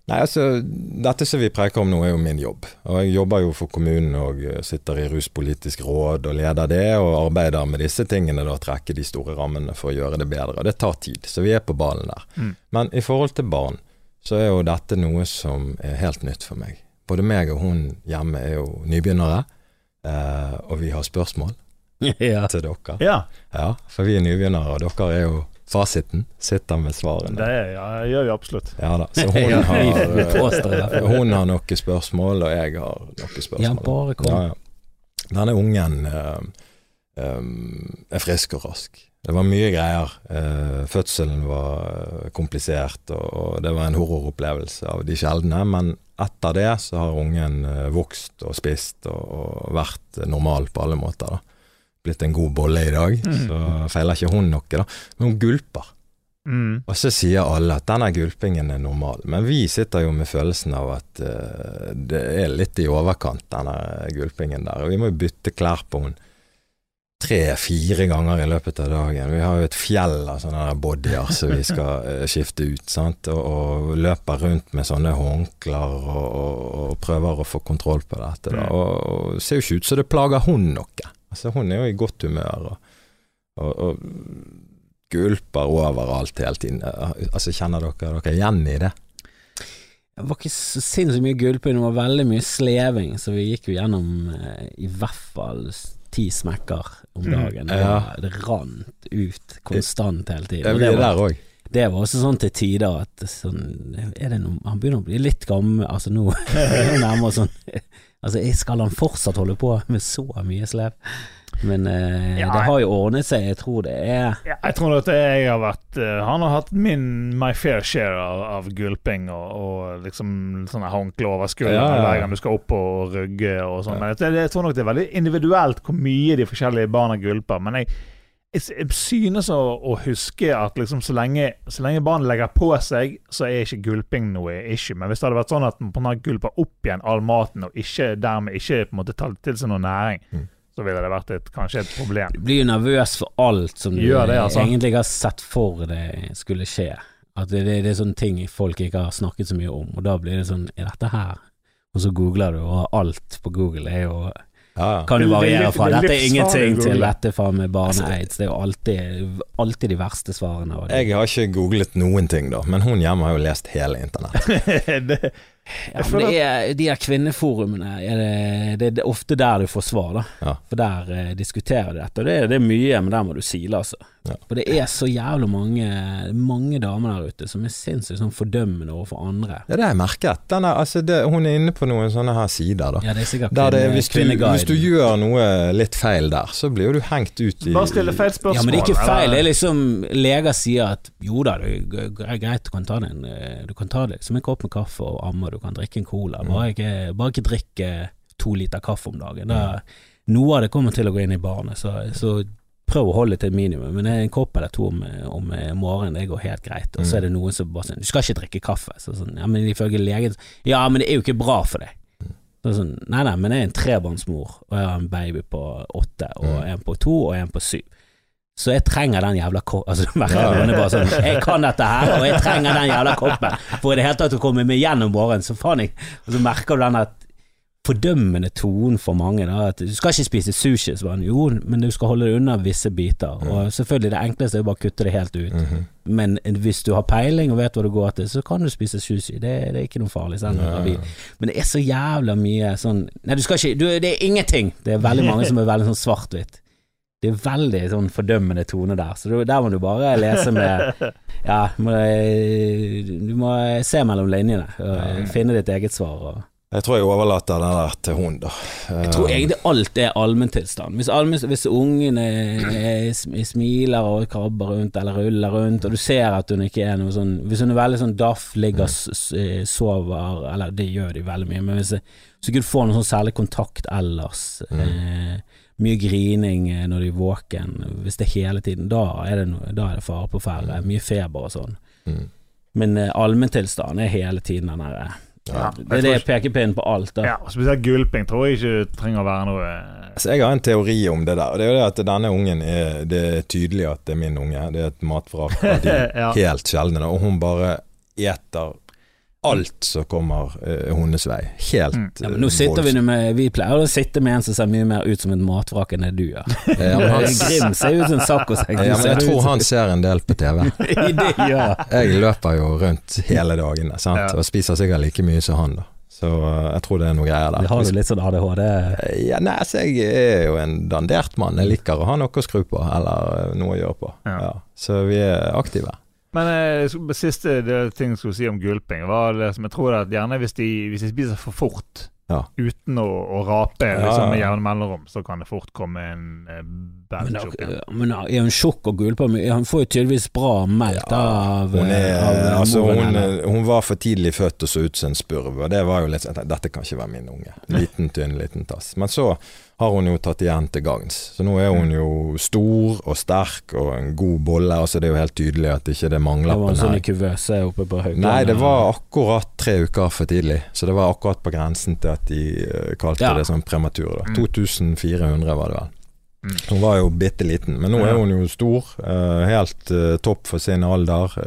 Nei, altså, Dette som vi preker om nå, er jo min jobb. Og Jeg jobber jo for kommunen og sitter i ruspolitisk råd og leder det, og arbeider med disse tingene, da, trekke de store rammene for å gjøre det bedre. Og Det tar tid, så vi er på ballen der. Mm. Men i forhold til barn, så er jo dette noe som er helt nytt for meg. Både meg og hun hjemme er jo nybegynnere, eh, og vi har spørsmål <laughs> ja. til dere. Ja. ja. For vi er nybegynnere, og dere er jo fasiten. Sitter med svarene. Det ja, gjør vi absolutt. Ja da. Så <laughs> hun har, <laughs> hun har noen spørsmål, og jeg har noen spørsmål. Ja, bare kom. Ja, ja. Denne ungen uh, um, er frisk og rask. Det var mye greier. Eh, fødselen var eh, komplisert, og det var en horroropplevelse av de sjeldne. Men etter det så har ungen eh, vokst og spist og, vært normal på alle måter. da. Blitt en god bolle i dag, mm. så feiler ikke hun noe. da. Men hun gulper. Mm. Og så sier alle at denne gulpingen er normal, men vi sitter jo med følelsen av at det er litt i overkant, denne gulpingen der. Vi må jo bytte klær på henne tre-fire ganger i løpet av dagen. Vi har jo et fjell av sånne bodyer som vi skal eh, skifte ut, sant? Og, og løper rundt med sånne håndklær og, og, og prøver å få kontroll på dette. Da. Mm. Og, og ser jo ikke ut som det plager hun noe. Altså, hun er jo i godt humør. og gulper overalt hele tiden. Altså, kjenner dere dere igjen i det? Det var ikke så sinnssykt mye gulping, det var veldig mye sleving, så vi gikk jo gjennom eh, i hvert fall ti smekker om Mm. dagen. Det, Ja. det rant ut konstant hele tiden. Og det var- der òg. Det var også sånn til tider at sånn, er det noe, Han begynner å bli litt gammel, altså nå <laughs> er nærmere sånn <laughs> Altså Skal han fortsatt holde på med så mye slev? Men eh, Ja, det har jo ordnet seg, jeg tror det er Ja, jeg tror at jeg har vært eh, Han har hatt min my fair share av, av gulping og, og liksom sånne håndkle over skulderen Ja, hver gang du skal opp og rugge og sånn. Men jeg, jeg tror nok det er veldig individuelt hvor mye de forskjellige barna gulper. Men jeg, jeg, jeg synes å, å huske at liksom så lenge, så lenge barnet legger på seg, så er ikke gulping noe issue. Men hvis det hadde vært sånn at man gulper opp igjen all maten, og ikke, dermed ikke på en måte tar til seg noe næring, Mm. Så ville det vært et, kanskje et problem. Du blir jo nervøs for alt som du Gjør det, altså. egentlig har sett for deg skulle skje. At det, det, det er sånne ting folk ikke har snakket så mye om, og da blir det sånn Er dette her? Og så googler du, og alt på Google er jo Ja, kan jo Det- det er variere fra dette er ingenting til dette faen med barne-aids. Det er jo alltid, alltid de verste svarene. Jeg har ikke googlet noen ting, da, men hun hjemme har jo lest hele internett. <laughs> <laughs> det, ja, men det er, de her kvinneforumene, er det, det, er ofte der du får svar, da. Ja. For der eh, diskuterer de dette. Og det, er- det er mye, men der må du sile, altså. Ja. For det er så jævlig mange, mange damer der ute som er sinnssykt sånn fordømmende overfor andre. Ja, det har jeg merket. Denne, altså det, hun er inne på noen sånne her sider, da. Ja, det er sikkert Der det, hvis, du, hvis du gjør noe litt feil der, så blir jo du hengt ut i Bare stille feil spørsmål. Ja, men det er ikke feil. Det er liksom Leger sier at jo da, det er greit, du kan ta det, eh, du kan ta det som en kopp med kaffe og amme, du kan drikke en cola. Bare ikke, bare ikke drikke to liter kaffe om dagen. Da, noe av det kommer til å gå inn i barnet, så, så prøv å holde til et minimum. Men en kopp eller to om, om morgenen, det går helt greit. Og så er det noen som bare sier du skal ikke drikke kaffe. Så sånn, ja, men ifølge legen Ja, men det er jo ikke bra for deg. Så sånn, nei, nei, men jeg er en trebarnsmor, og jeg har en baby på åtte, og Mm. en på to, og en på syv. Så jeg trenger den jævla koppen. Altså, <laughs> sånn Jeg kan dette her, og jeg trenger den jævla koppen for i det hele tatt å komme meg gjennom morgenen. Så faen jeg Og så merker du den at fordømmende tonen for mange. Da, at du skal ikke spise sushi. Bare, jo, men du skal holde deg unna visse biter. Og selvfølgelig, det enkleste er å bare kutte det helt ut. Mhm. Men hvis du har peiling og vet hva du går til, så kan du spise sushi. Det, det er ikke noe farlig. Ja, ja. Men det er så jævla mye sånn Nei, du skal ikke du, Det er ingenting. Det er veldig mange som er veldig sånn svart-hvitt. Det er veldig sånn fordømmende tone der, så du- der må du bare lese med Ja, må, du må se mellom linjene og finne ditt eget svar. Og. Jeg tror jeg overlater den der til hun, da. Jeg tror egentlig alt er allmenntilstand. Hvis, allmenn, hvis ungen er, er, smiler og krabber rundt eller ruller rundt, og du ser at hun ikke er noe sånn Hvis hun er veldig sånn daff, ligger, s- s- eh, sover Eller det gjør de veldig mye, men hvis, du ikke du får noen sånn særlig kontakt ellers eh, Mye grining eh, når de er våken, hvis det er hele tiden, da er det, noe, da er det fare på ferde. Mye feber og sånn. Mm. Men eh, er hele tiden den der eh, Ja, Det er det jeg peker pinnen på alt, da. Ja, Spesielt gulping tror jeg ikke trenger å være noe Altså, jeg har en teori om det der. og Det er jo det at denne ungen er Det er tydelig at det er min unge. Det er et matvrak av de <laughs> Ja. helt sjeldne. Og hun bare eter alt som kommer uh, hennes vei. Helt Mm. Ja, nå sitter vi nå med Vi pleier å sitte med en som ser mye mer ut som et matvrak enn det du gjør. eh, <laughs> ja, men han, Grim ser ut som en saccosekk. ja, men jeg tror han ser en del på TV. <laughs> det ja. Jeg løper jo rundt hele dagene sant? Ja. og spiser sikkert like mye som han. da Så eh, jeg tror det er noe greier der. Har du litt sånn ADHD? Ja, nei, så jeg er jo en dandert mann. Jeg liker å ha noe å skru på, eller eh, noe å gjøre på. Ja. Ja. Så vi er aktive. Men eh, siste det ting jeg skulle si om gulping, var det som jeg tror at gjerne hvis de, hvis de spiser for fort, Ja. uten å, å rape Ja, liksom, med jevne mellomrom, så kan det fort komme en eh, Men, belgesjokk. da- men er hun tjukk og gulper mye. Han får jo tydeligvis bra melk av, Hun, er, av eh, altså, moren hun, hun var for tidlig født og så ut som en spurv, og det var jo litt sånn Dette kan ikke være min unge. Liten, tynn, liten tass. Men så har hun jo tatt igjen til gagns. Så nå er hun jo stor og sterk og en god bolle. Altså Det er jo helt tydelig at ikke det mangler Det på var en den sånn her. i kuvøse oppe på Haugland. Nei, det var akkurat tre uker for tidlig. Så det var akkurat på grensen til at de eh, kalte Ja. det sånn prematur. Da. Mm. 2400 var det vel. Mm. Hun var jo bitte liten, men nå er hun jo stor. eh, helt eh, topp for sin alder.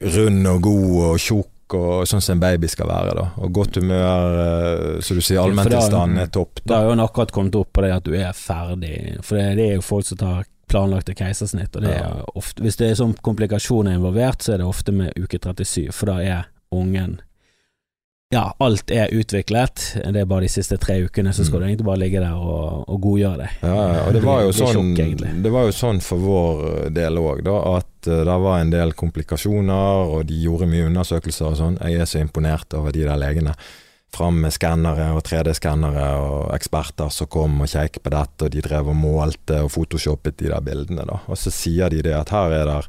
rund og god og tjukk og sånn som en baby skal være. da Og godt humør, eh, så du sier allmenntilstanden er topp. Da Det har hun akkurat kommet opp på det at du er ferdig. For det, det er jo folk som tar planlagte keisersnitt, og det Ja. ofte Hvis det er sånn komplikasjoner involvert, så er det ofte med uke 37, for da er ungen Ja, alt er utviklet. Det er bare de siste tre ukene, så skal Mm. du egentlig bare ligge der og, og godgjøre det. Ja, ja, det var sånn. Det var jo sånn for vår del òg, da, at uh, det var en del komplikasjoner, og de gjorde mye undersøkelser og sånn. Jeg er så imponert over de der legene. Fram med skannere og 3D-skannere og eksperter som kom og kjekket på dette, og de drev og målte og photoshoppet de der bildene, da. Og så sier de det at her er det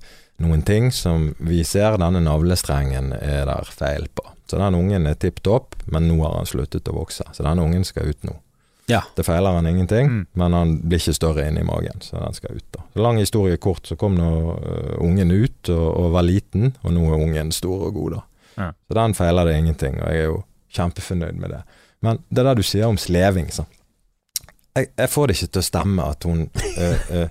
noen ting som vi ser denne navlestrengen er der feil på. Så den ungen er tipp topp, men nå har han sluttet å vokse. Så den ungen skal ut nå. Ja. Det feiler han ingenting, Mm. men han blir ikke større inni magen, så den skal ut. da. Så lang historie kort, så kom nå øh, ungen ut og, og var liten, og nå er ungen stor og god, da. Ja. Så den feiler det ingenting, og jeg er jo kjempefornøyd med det. Men det der du sier om sleving, så jeg, jeg får det ikke til å stemme at hun øh, øh,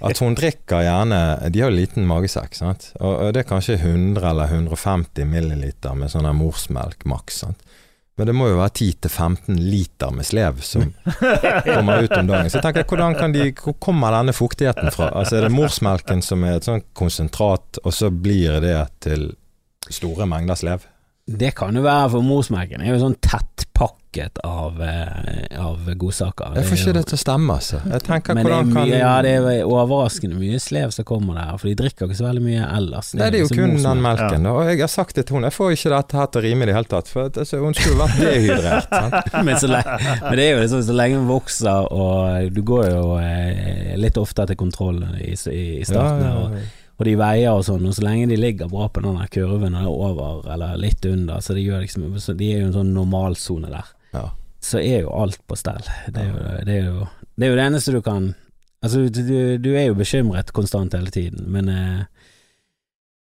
At hun drikker gjerne De har jo liten magesekk, sant. Og, det er kanskje 100 eller 150 milliliter med sånn morsmelk maks. sant? Men det må jo være 10-15 liter med slev som <laughs> kommer ut om dagen. Så jeg tenker, hvordan kan de, hvor kommer denne fuktigheten fra? Altså Er det morsmelken som er et sånt konsentrat, og så blir det til store mengder slev? Det kan jo være, for morsmelken er jo sånn tettpakket av, eh, av godsaker. Jeg får ikke det til å stemme, altså. Jeg tenker, Men hvordan kan ja, det er overraskende mye slev som kommer der, for de drikker ikke så veldig mye ellers. Nei, det er jo liksom kun morsomt. den melken. ja. Og jeg har sagt det til henne, jeg får ikke dette her til å rime i det hele tatt. For altså, hun skulle vært dehydrert. <laughs> men, så lenge, men det er jo liksom så lenge hun vokser, og du går jo eh, litt ofte til kontroll i, i, i starten, Ja, og, ja, ja. og de veier og sånn, og så lenge de ligger bra på den kurven og er over eller litt under, så de, gjør liksom, så de er jo en sånn normalsone der, Ja. så er jo alt på stell. Det er jo det, er jo, det, er jo det eneste du kan Altså, du, du, er jo bekymret konstant hele tiden, men eh,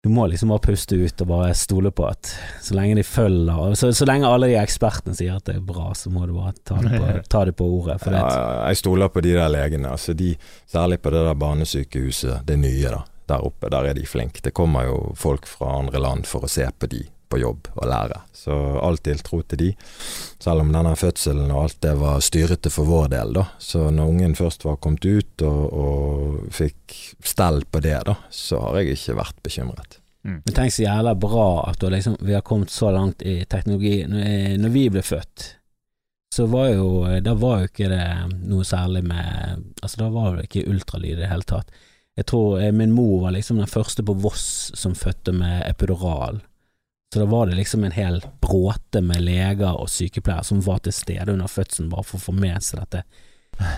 du må liksom bare puste ut og bare stole på at så lenge de følger Så, så lenge alle de ekspertene sier at det er bra, så må du bare ta det på, <laughs> ta det på ordet. Ja, jeg stoler på de der legene. Altså de, særlig på det der barnesykehuset, det nye da. Der oppe, der er de flinke. Det kommer jo folk fra andre land for å se på de på jobb og lære. Så all tiltro til de. Selv om denne fødselen og alt det var styrete for vår del, da. Så når ungen først var kommet ut og, og fikk stell på det, da, så har jeg ikke vært bekymret. Men tenk så jævla bra at du liksom, vi har kommet så langt i teknologi. Når, når vi ble født, så var jo Da var jo ikke det noe særlig med Altså, da var det ikke ultralyd i det hele tatt. Jeg tror eh, min mor var liksom den første på Voss som fødte med epidural. Så da var det liksom en hel bråte med leger og sykepleiere som var til stede under fødselen bare for å få med seg dette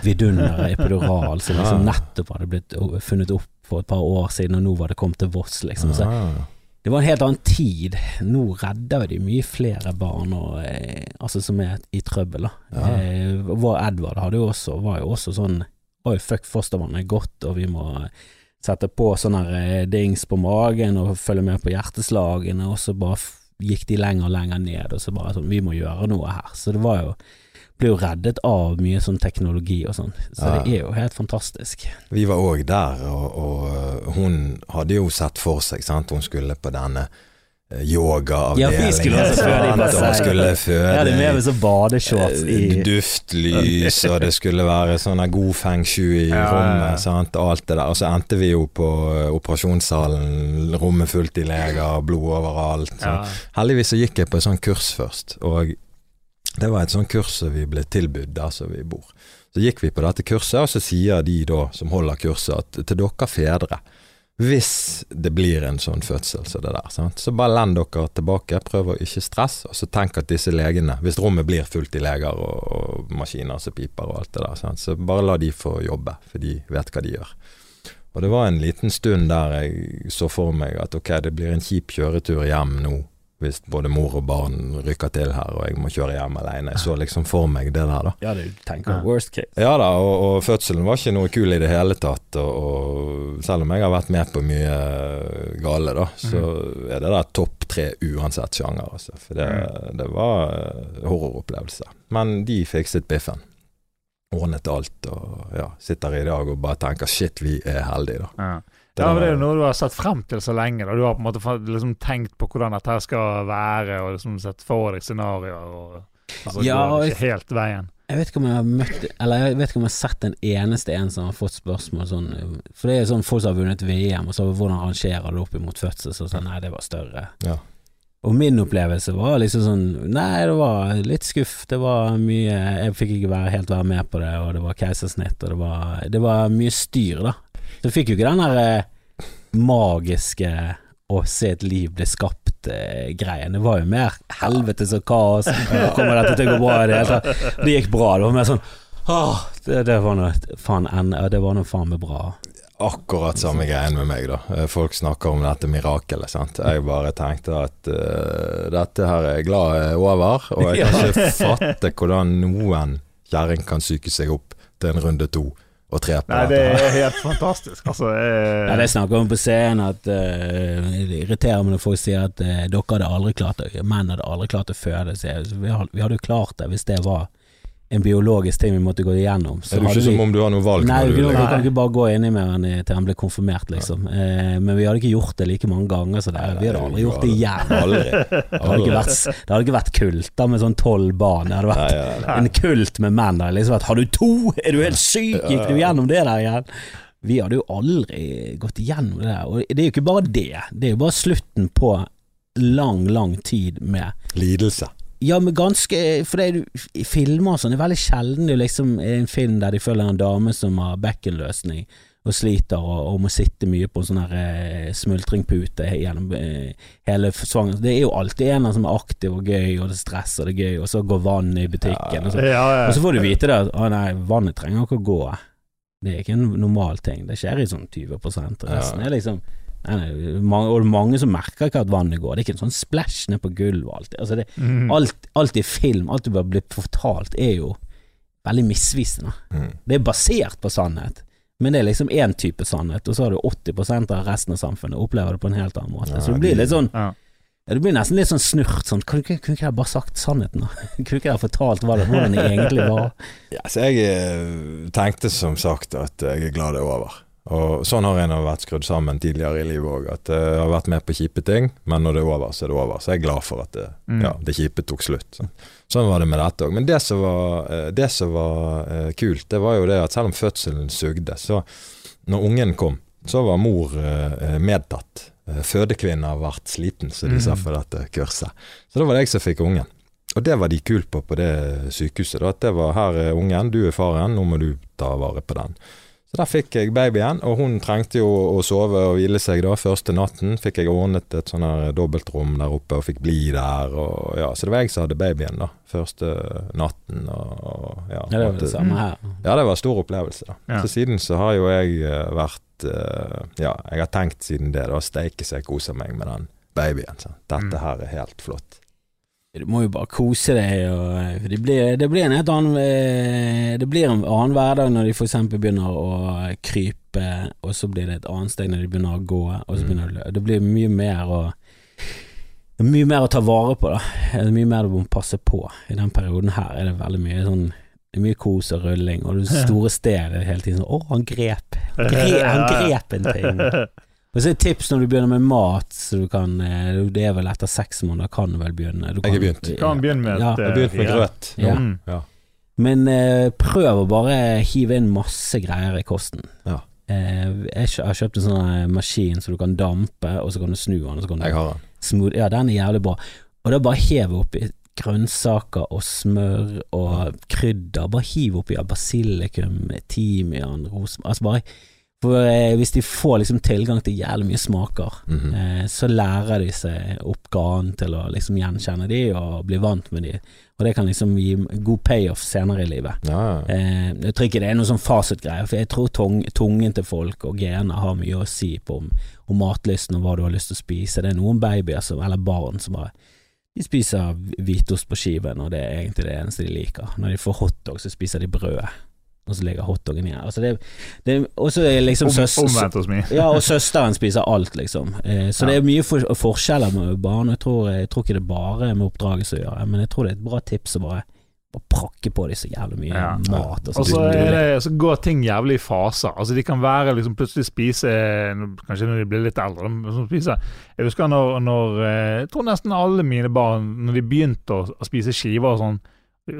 vidunderet epidural som liksom nettopp hadde blitt funnet opp for et par år siden, og nå var det kommet til Voss, liksom. Så Ah. det var en helt annen tid. Nå redder de mye flere barn og, eh, altså som er i trøbbel. Da. Ja. Eh, vår Edvard hadde jo også, var jo også sånn Oi, fuck, fostervannet er godt, og vi må sette på sånne eh, dings på magen og følge med på hjerteslagene, og så bare gikk de lenger og lenger ned, og så bare sånn Vi må gjøre noe her. Så det var jo ble jo reddet av mye sånn teknologi og sånn. Så Ja. det er jo helt fantastisk. Vi var òg der, og, og hun hadde jo sett for seg sant? Hun skulle på denne eh, yogaavdelingen. Ja, vi skulle også føde i sant? Og Hun basseng. skulle føde med så badeshorts i eh, duftlys, og det skulle være sånn god feng shui i Ja, ja, ja. rommet, sant? alt det der. Og så endte vi jo på eh, operasjonssalen, rommet fullt i leger, blod overalt. Så. Ja. Heldigvis så gikk jeg på et sånt kurs først, og det var et sånt kurs som vi ble tilbudt der som vi bor. Så gikk vi på dette kurset, og så sier de da som holder kurset at til dere fedre, hvis det blir en sånn fødsel som det der, sant? så bare lend dere tilbake, prøv å ikke stresse, og så tenk at disse legene, hvis rommet blir fullt i leger og, og maskiner som piper og alt det der, sant? så bare la de få jobbe, for de vet hva de gjør. Og det var en liten stund der jeg så for meg at ok, det blir en kjip kjøretur hjem nå, hvis både mor og barn rykker til her, og jeg må kjøre hjem alene. Jeg så liksom for meg det der, da. Ja, du tenker Ja. worst case. Ja da, og, og fødselen var ikke noe kul i det hele tatt. Og, og selv om jeg har vært med på mye gale, da, så er det der topp tre uansett sjanger. Altså. For det, det var eh, horroropplevelse. Men de fikset biffen. Ordnet alt, og ja, sitter i dag og bare tenker shit, vi er heldige, da. Ja. Det ja, men det er jo noe du har sett frem til så lenge. Da. Du har på en måte liksom tenkt på hvordan dette her skal være, og liksom sett for deg scenarioer. Og, altså, Ja, går og- ikke helt veien. Jeg vet ikke om jeg har møtt Eller jeg vet ikke om jeg har sett en eneste en som har fått spørsmål sånn For det er jo sånn folk som har vunnet VM, og så hvordan rangerer du opp imot fødsel? Så sånn, nei, det var større. Ja. Og min opplevelse var liksom sånn Nei, det var litt skuff. Det var mye Jeg fikk ikke være, helt være med på det, og det var keisersnitt, og det var, det var mye styr, da. Så jeg fikk jo ikke den der eh, magiske å se et liv bli skapt-greien. det var jo mer helvetes og kaos. Kommer dette til å gå bra i det hele tatt? Det gikk bra. Det var mer sånn Åh, det, det var noe faen en- Det var noe faen meg bra. Akkurat samme greien med meg, da. Eh, Folk snakker om dette mirakelet, sant. Jeg bare tenkte at uh, dette her er jeg glad er over, og jeg kan <laughs> ikke fatte hvordan noen kjerring kan psyke seg opp til en runde to og tre på Nei, det er helt fantastisk. Altså, jeg, Ja, det snakker om på scenen at uh, Det irriterer meg når folk sier at uh, dere hadde aldri klart det, menn hadde aldri klart å føde. Vi, vi hadde jo klart det hvis det var en biologisk ting vi måtte gå igjennom. Så Er det ikke vi, som om du har noe valg Nei, du vi kan ikke bare gå inni med han til han blir konfirmert, liksom. Eh, men vi hadde ikke gjort det like mange ganger, så det, Nei, vi hadde aldri gjort det igjen. <laughs> Aldri. Det hadde ikke vært, det hadde ikke vært kult da med sånn tolv barn. Det hadde vært Nei, ja, nei. en kult med menn. Det hadde liksom vært 'Har du to? Er du helt syk? Gikk du gjennom det der igjen?' Vi hadde jo aldri gått igjennom det der. Og det er jo ikke bare det. Det er jo bare slutten på lang, lang tid med Lidelse. Ja, men ganske For det er filmer og sånn, det er veldig sjelden det liksom er en film der de følger en dame som har bekkenløsning og sliter og, og må sitte mye på en sånn eh, smultringpute gjennom eh, hele svangerskapet. Det er jo alltid en som er aktiv og gøy, og det er stress og det er gøy, og så går vannet i butikken. Og så, ja, ja. og så får du vite det at å nei, vannet trenger ikke å gå. Det er ikke en normal ting. Det skjer i sånn 20 og resten Ja. er liksom nei, nei, mange, Og det er mange som merker ikke at vannet går. Det er ikke en sånn splash ned på gulvet alltid. Altså det, Mm. alt, alt i film, alt du bare blir fortalt, er jo veldig misvisende. Mm. Det er basert på sannhet, men det er liksom én type sannhet, og så har du 80% av resten av samfunnet opplever det på en helt annen måte. Ja, så det blir litt sånn Ja. ja, Det blir nesten litt sånn snurt sånn Kunne ikke, kunne ikke jeg bare sagt sannheten, da? <laughs> Kunne ikke jeg fortalt hva det, hvordan det egentlig var? <laughs> Ja, så jeg eh, tenkte som sagt at jeg er glad det er over. Og sånn har en vært skrudd sammen tidligere i livet òg. At jeg har vært med på kjipe ting, men når det er over, så er det over. Så jeg er glad for at det, Mm. ja, det kjipe tok slutt. Så. Sånn var det med dette òg. Men det som var, eh, det som var eh, kult, det var jo det at selv om fødselen sugde, så når ungen kom, så var mor eh, medtatt. Fødekvinner vært sliten, som de sa for dette kurset. Så da var det jeg som fikk ungen. Og det var de kult på på det sykehuset. Da, at det var her er ungen, du er faren, nå må du ta vare på den. Så der fikk jeg babyen, og hun trengte jo å sove og hvile seg da. Første natten fikk jeg ordnet et sånn her dobbeltrom der oppe og fikk bli der. Og, ja, så det var jeg som hadde babyen da. Første natten og, og ja. Ja, det var det samme her. ja, det var en stor opplevelse. da. Ja. Så siden så har jo jeg eh, vært eh, Ja, jeg har tenkt siden det. da, Steike så jeg koser meg med den babyen. Så. Dette Mm. her er helt flott. Du må jo bare kose deg, og for det blir, det blir en helt annen eh, Det blir en annen hverdag når de eksempel begynner å krype, og så blir det et annet steg når de begynner å gå, og så Mm. begynner det Det blir mye mer å Mye mer å ta vare på, da. Det er mye mer du må passe på. I den perioden her er det veldig mye sånn det er mye kos og rulling, og det store stedet hele tiden sånn Å, han grep! Han grep, han grep en ting! <laughs> Og så er et tips når du begynner med mat, så du kan eh, Det er vel etter seks måneder kan du vel begynne. Du Jeg har begynt. Du kan begynne med Ja. Jeg har begynt med eh, grøt. Ja. Mm. Ja. Men eh, prøv å bare hive inn masse greier i kosten. Ja. Eh, jeg har kjøpt en sånn eh, maskin så du kan dampe, og så kan du snu den. Og så kan du Jeg har den. smooth, ja, den er jævlig bra. Og da bare hev oppi grønnsaker og smør og krydder. Bare hiv oppi ja, basilikum, timian, rosmarin. Altså bare, For eh, hvis de får liksom tilgang til jævlig mye smaker, Mhm. eh, så lærer de seg opp ganen til å liksom gjenkjenne de og bli vant med de. Og det kan liksom gi god payoff senere i livet. Ja. Eh, jeg tror ikke det er noen sånn fasitgreie, for jeg tror tung, tungen til folk og gener har mye å si på om, om matlysten og hva du har lyst til å spise. Det er noen babyer som, eller barn som bare de spiser hvitost på skiven, og det er egentlig det eneste de liker. Når de får hotdog, så spiser de brødet, og så ligger hotdogen igjen. Altså det, det, og så er liksom søs- omvendt hos meg. ja, og søsteren spiser alt, liksom. Eh, så Ja. det er mye for, forskjeller med barn. Jeg tror, jeg tror ikke det bare er med oppdragelse å gjøre, men jeg tror det er et bra tips å bare, å prakke på de så jævlig mye Ja. mat. Og Og så så er det- så går ting jævlig i faser. Altså De kan være liksom plutselig spise Kanskje når de blir litt eldre. spise Jeg husker når, når eh, Jeg tror nesten alle mine barn, når de begynte å, å spise skiver og sånn,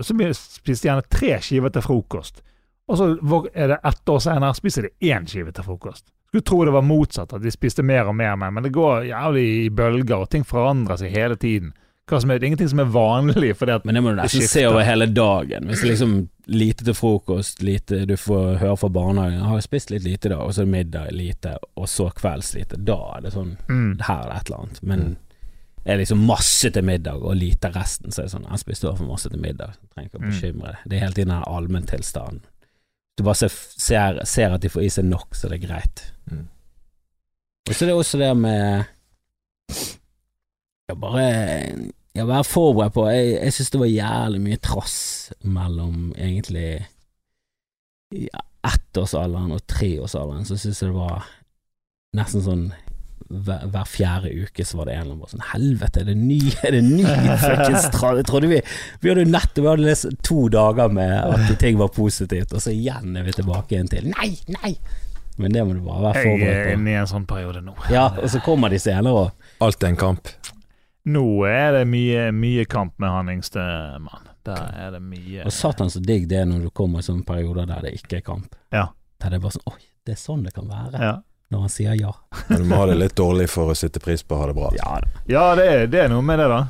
så spiste de gjerne tre skiver til frokost. Og så er det ett år senere spiser de én skive til frokost. Skulle tro det var motsatt, at de spiste mer og mer, men men det går jævlig i bølger, og ting forandrer seg hele tiden. Som er, det er ingenting som er vanlig. fordi at Men det må du nesten se over hele dagen. Hvis det liksom lite til frokost, lite du får høre fra barnehagen 'Jeg har spist litt lite i dag', og så middag lite, og så kvelds lite. Da er det sånn mm, Her er det et eller annet. Men Mm. er liksom masse til middag og lite resten, så er det sånn 'Jeg spiste for masse til middag'. Trenger ikke å Mm. bekymre deg. Det er hele tiden den allmenntilstanden. Du bare ser, ser, ser at de får i seg nok, så det er greit. Mm. Og så er det også det med Ja, bare ja, være forberedt på Jeg, jeg syns det var jævlig mye trass mellom egentlig ja, ettårsalderen og treårsalderen. Så syns jeg det var nesten sånn hver, hver fjerde uke så var det en eller annen sånn Helvete, er det ny Er det ny fuckings trodde vi Vi hadde jo nettopp vi hadde lest to dager med at ting var positivt, og så igjen er vi tilbake igjen til Nei, nei! Men det må du bare være Jeg er inne i en sånn periode nå. Ja, og så kommer de senere og Alt er en kamp. Nå er det mye, mye kamp med han yngste mann. Der er det mye Og satan så digg det er når du kommer i sånne perioder der det ikke er kamp. Ja. Der det er bare sånn Oi, det er sånn det kan være. Ja, Når han sier ja. Men du må ha det litt dårlig for å sitte pris på å ha det bra. Ja ja det, er, det er noe med det, da.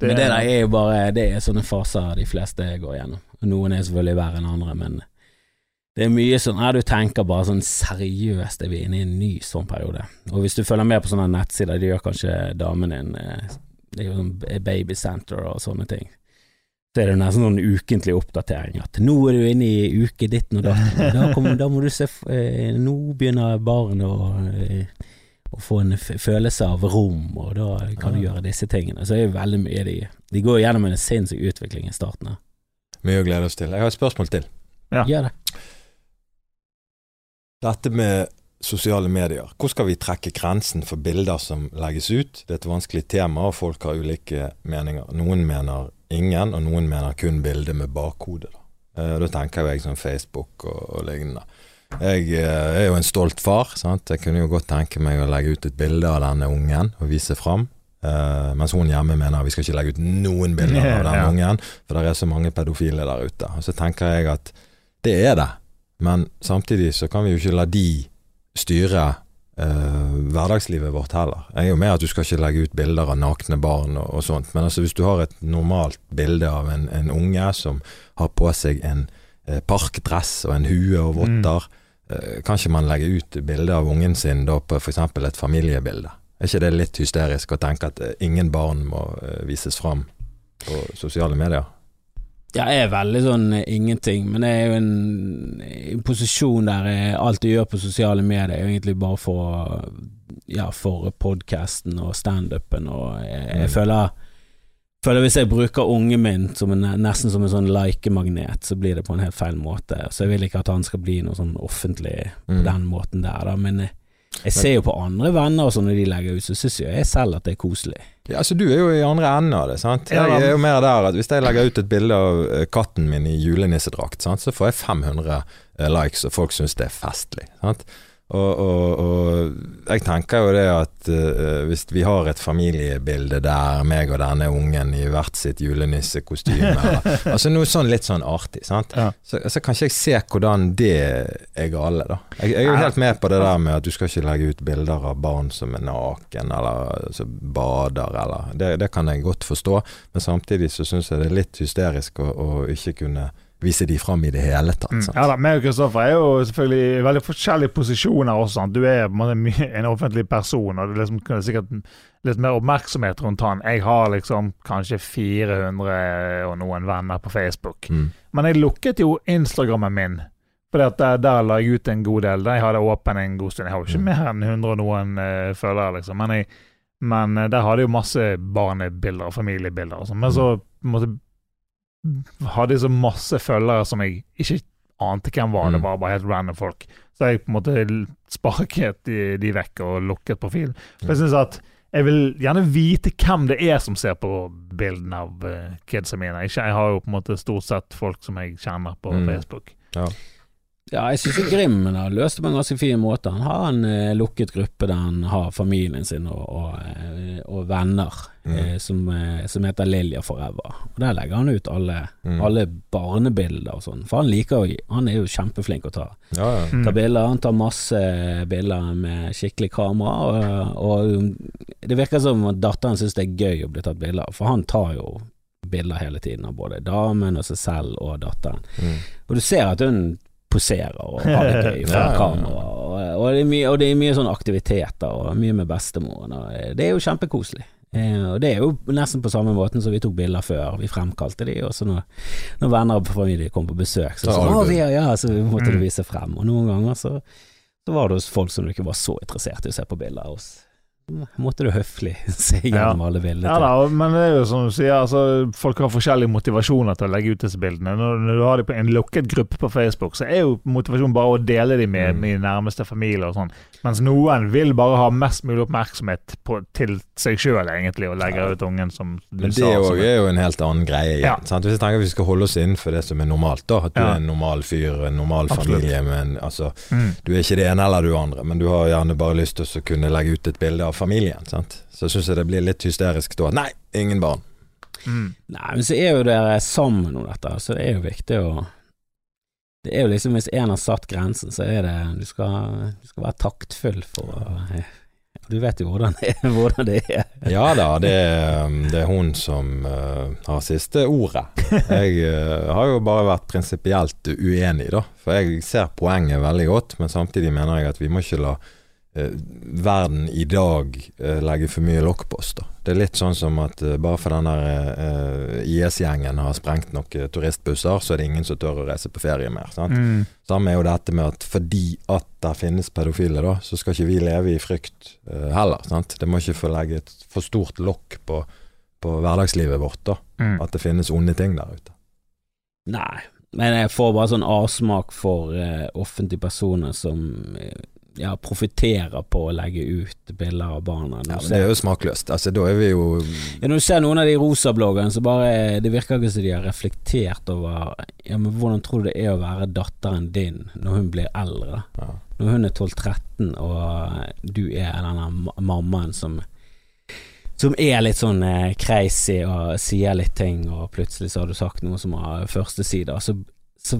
Men det der er jo bare Det er sånne faser de fleste går gjennom. Noen er selvfølgelig verre enn andre, men det er mye sånn ja, Du tenker bare sånn seriøst, er vi inne i en ny sånn periode? Og hvis du følger med på sånne nettsider, de gjør kanskje damen din eh, Det er jo sånn babycenter og sånne ting. Så er det nesten sånn ukentlig oppdatering at nå er du inne i uke ditt og datt', Da, <laughs> da må du se eh, Nå begynner barnet å eh, å få en f følelse av rom, og da kan du Ah. gjøre disse tingene. Så er det veldig mye de De går gjennom en sinnssyk utvikling i starten. her. Mye å glede oss til. Jeg har et spørsmål til. Ja. Gjør det. Dette med sosiale medier. Hvor skal vi trekke grensen for bilder som legges ut? Det er et vanskelig tema, og folk har ulike meninger. Noen mener ingen, og noen mener kun bilde med bakhodet. Da, Eh, da tenker jeg sånn Facebook og, og lignende. Jeg eh, er jo en stolt far. Sant? Jeg kunne jo godt tenke meg å legge ut et bilde av denne ungen og vise fram. Uh, mens hun hjemme mener vi skal ikke legge ut noen bilder <laughs> av den Ja. ungen, for det er så mange pedofile der ute. Og så tenker jeg at det er det, men samtidig så kan vi jo ikke la de styre hverdagslivet vårt heller. Jeg er jo med at du skal ikke legge ut bilder av nakne barn og, og sånt, men altså hvis du har et normalt bilde av en, en unge som har på seg en eh, parkdress og en hue og votter, eh, kan ikke man legge ut bilde av ungen sin da på f.eks. et familiebilde? Er ikke det litt hysterisk å tenke at eh, ingen barn må eh, vises fram på sosiale medier? Ja, jeg er veldig sånn eh, ingenting, men jeg er jo en, en posisjon der jeg, alt jeg gjør på sosiale medier, er egentlig bare for Ja, for podkasten og standupen, og jeg, jeg Mm. føler Føler Hvis jeg bruker ungen min som en, nesten som en sånn likemagnet, så blir det på en helt feil måte. Så jeg vil ikke at han skal bli noe sånn offentlig på Mm. den måten der, da. Men jeg, jeg ser jo på andre venner og sånn når de legger ut, så syns jeg selv at det er koselig. Ja, altså Du er jo i andre enden av det. sant? Jeg er jo mer der at Hvis jeg legger ut et bilde av eh, katten min i julenissedrakt, sant? så får jeg 500 eh, likes, og folk syns det er festlig. sant? Og, og, og jeg tenker jo det at uh, hvis vi har et familiebilde der meg og denne ungen i hvert sitt julenissekostyme, <laughs> altså noe sånn litt sånn artig, sant? Ja. Så, så kan ikke jeg se hvordan det er gale, da. Jeg, jeg er jo helt med på det der med at du skal ikke legge ut bilder av barn som er naken, eller som bader, eller det, det kan jeg godt forstå, men samtidig så syns jeg det er litt hysterisk å, å ikke kunne vise de fram i det hele tatt. Mm. Ja da, meg og Kristoffer er jo selvfølgelig i veldig forskjellige posisjoner også. Sant? Du er en offentlig person, og det er liksom sikkert litt mer oppmerksomhet rundt han. Jeg har liksom kanskje 400 og noen venner på Facebook. Mm. Men jeg lukket jo Instagrammen min. For der, der la jeg ut en god del. Der jeg hadde åpen en god stund. Jeg har jo ikke Mm. mer enn 100 og noen uh, følgere, liksom. Men, jeg, men eh, der hadde jeg jo masse barnebilder og familiebilder og sånn. Men så måtte måte hadde så masse følgere som jeg ikke ante hvem var. Det Mm. var bare helt random folk. Så jeg på en måte sparket de, de vekk og lukket profilen. For jeg synes at jeg vil gjerne vite hvem det er som ser på bildene av uh, kidsa mine. Ikke, jeg har jo på en måte stort sett folk som jeg kjenner på Mm. Facebook. Ja, jeg syns Grimmen har løst det på en ganske fin måte. Han har en eh, lukket gruppe der han har familien sin og, og, eh, og venner Mm. eh, som, eh, som heter Lilja Forever. Og Der legger han ut alle, Mm. alle barnebilder og sånn. For han liker jo Han er jo kjempeflink å ta, Ja, ja. Mm. ta bilder. Han tar masse bilder med skikkelig kamera, og, og det virker som at datteren syns det er gøy å bli tatt bilder av, for han tar jo bilder hele tiden av både damen og seg selv og datteren. Mm. Og du ser at hun poserer og har det gøy <laughs> Ja, foran ja, ja. kamera. Og, og, det mye, og det er mye sånne aktiviteter og mye med bestemoren. Og det er jo kjempekoselig. Eh, og det er jo nesten på samme måten som vi tok bilder før. Vi fremkalte de, og så når, når venner og familie kom på besøk, så, så, vi, ja, så måtte Mm. du vise frem. Og noen ganger så, så var det hos folk som du ikke var så interessert i å se på bilder hos. Måtte du høflig <laughs> se gjennom alle bildene. Ja da, men det er jo som du sier, altså, folk har forskjellige motivasjoner til å legge ut disse bildene. Når, når du har dem på en lukket gruppe på Facebook, så er jo motivasjonen bare å dele dem med Mm. min nærmeste familie og sånn. Mens noen vil bare ha mest mulig oppmerksomhet på, til seg sjøl, egentlig, og legger Ja. ut ungen som du Men det sa. det òg er jo en helt annen greie igjen. Ja. Sant? Hvis jeg tenker vi skal holde oss innenfor det som er normalt, da. At du Ja. er en normal fyr, en normal Absolutt. familie, men altså Mm. Du er ikke det ene eller du andre, men du har gjerne bare lyst til å kunne legge ut et bilde av familien. Sant? Så syns jeg det blir litt hysterisk da. Nei, ingen barn. Mm. Nei, men så er jo dere sammen om dette, så det er jo viktig å Det er jo liksom hvis en har satt grensen, så er det Du skal, du skal være taktfull for å Du vet jo hvordan det er. <laughs> Hvordan det er. Ja da, det er, um, det er hun som uh, har siste ordet. Jeg uh, har jo bare vært prinsipielt uenig, da. For jeg ser poenget veldig godt, men samtidig mener jeg at vi må ikke la verden i dag eh, legge for mye lokk på oss, da. Det er litt sånn som at eh, bare for den der eh, IS-gjengen har sprengt noen turistbusser, så er det ingen som tør å reise på ferie mer. sant? Mm. Samme er jo dette med at fordi at der finnes pedofile, da, så skal ikke vi leve i frykt eh, heller. sant? Det må ikke få legge et for stort lokk på, på hverdagslivet vårt, da. Mm. At det finnes onde ting der ute. Nei, men jeg får bare sånn avsmak for uh, offentlige personer som eh, ja, profitterer på å legge ut bilder av barna. Ja, det er jo smakløst. Altså, da er vi jo Ja, når du ser noen av de rosa-bloggerne, så bare Det virker ikke som de har reflektert over Ja, men hvordan tror du det er å være datteren din når hun blir eldre? ja. Når hun er 12-13 og du er denne mammaen som som er litt sånn eh, crazy og sier litt ting, og plutselig så har du sagt noe som har førstesider, så, så,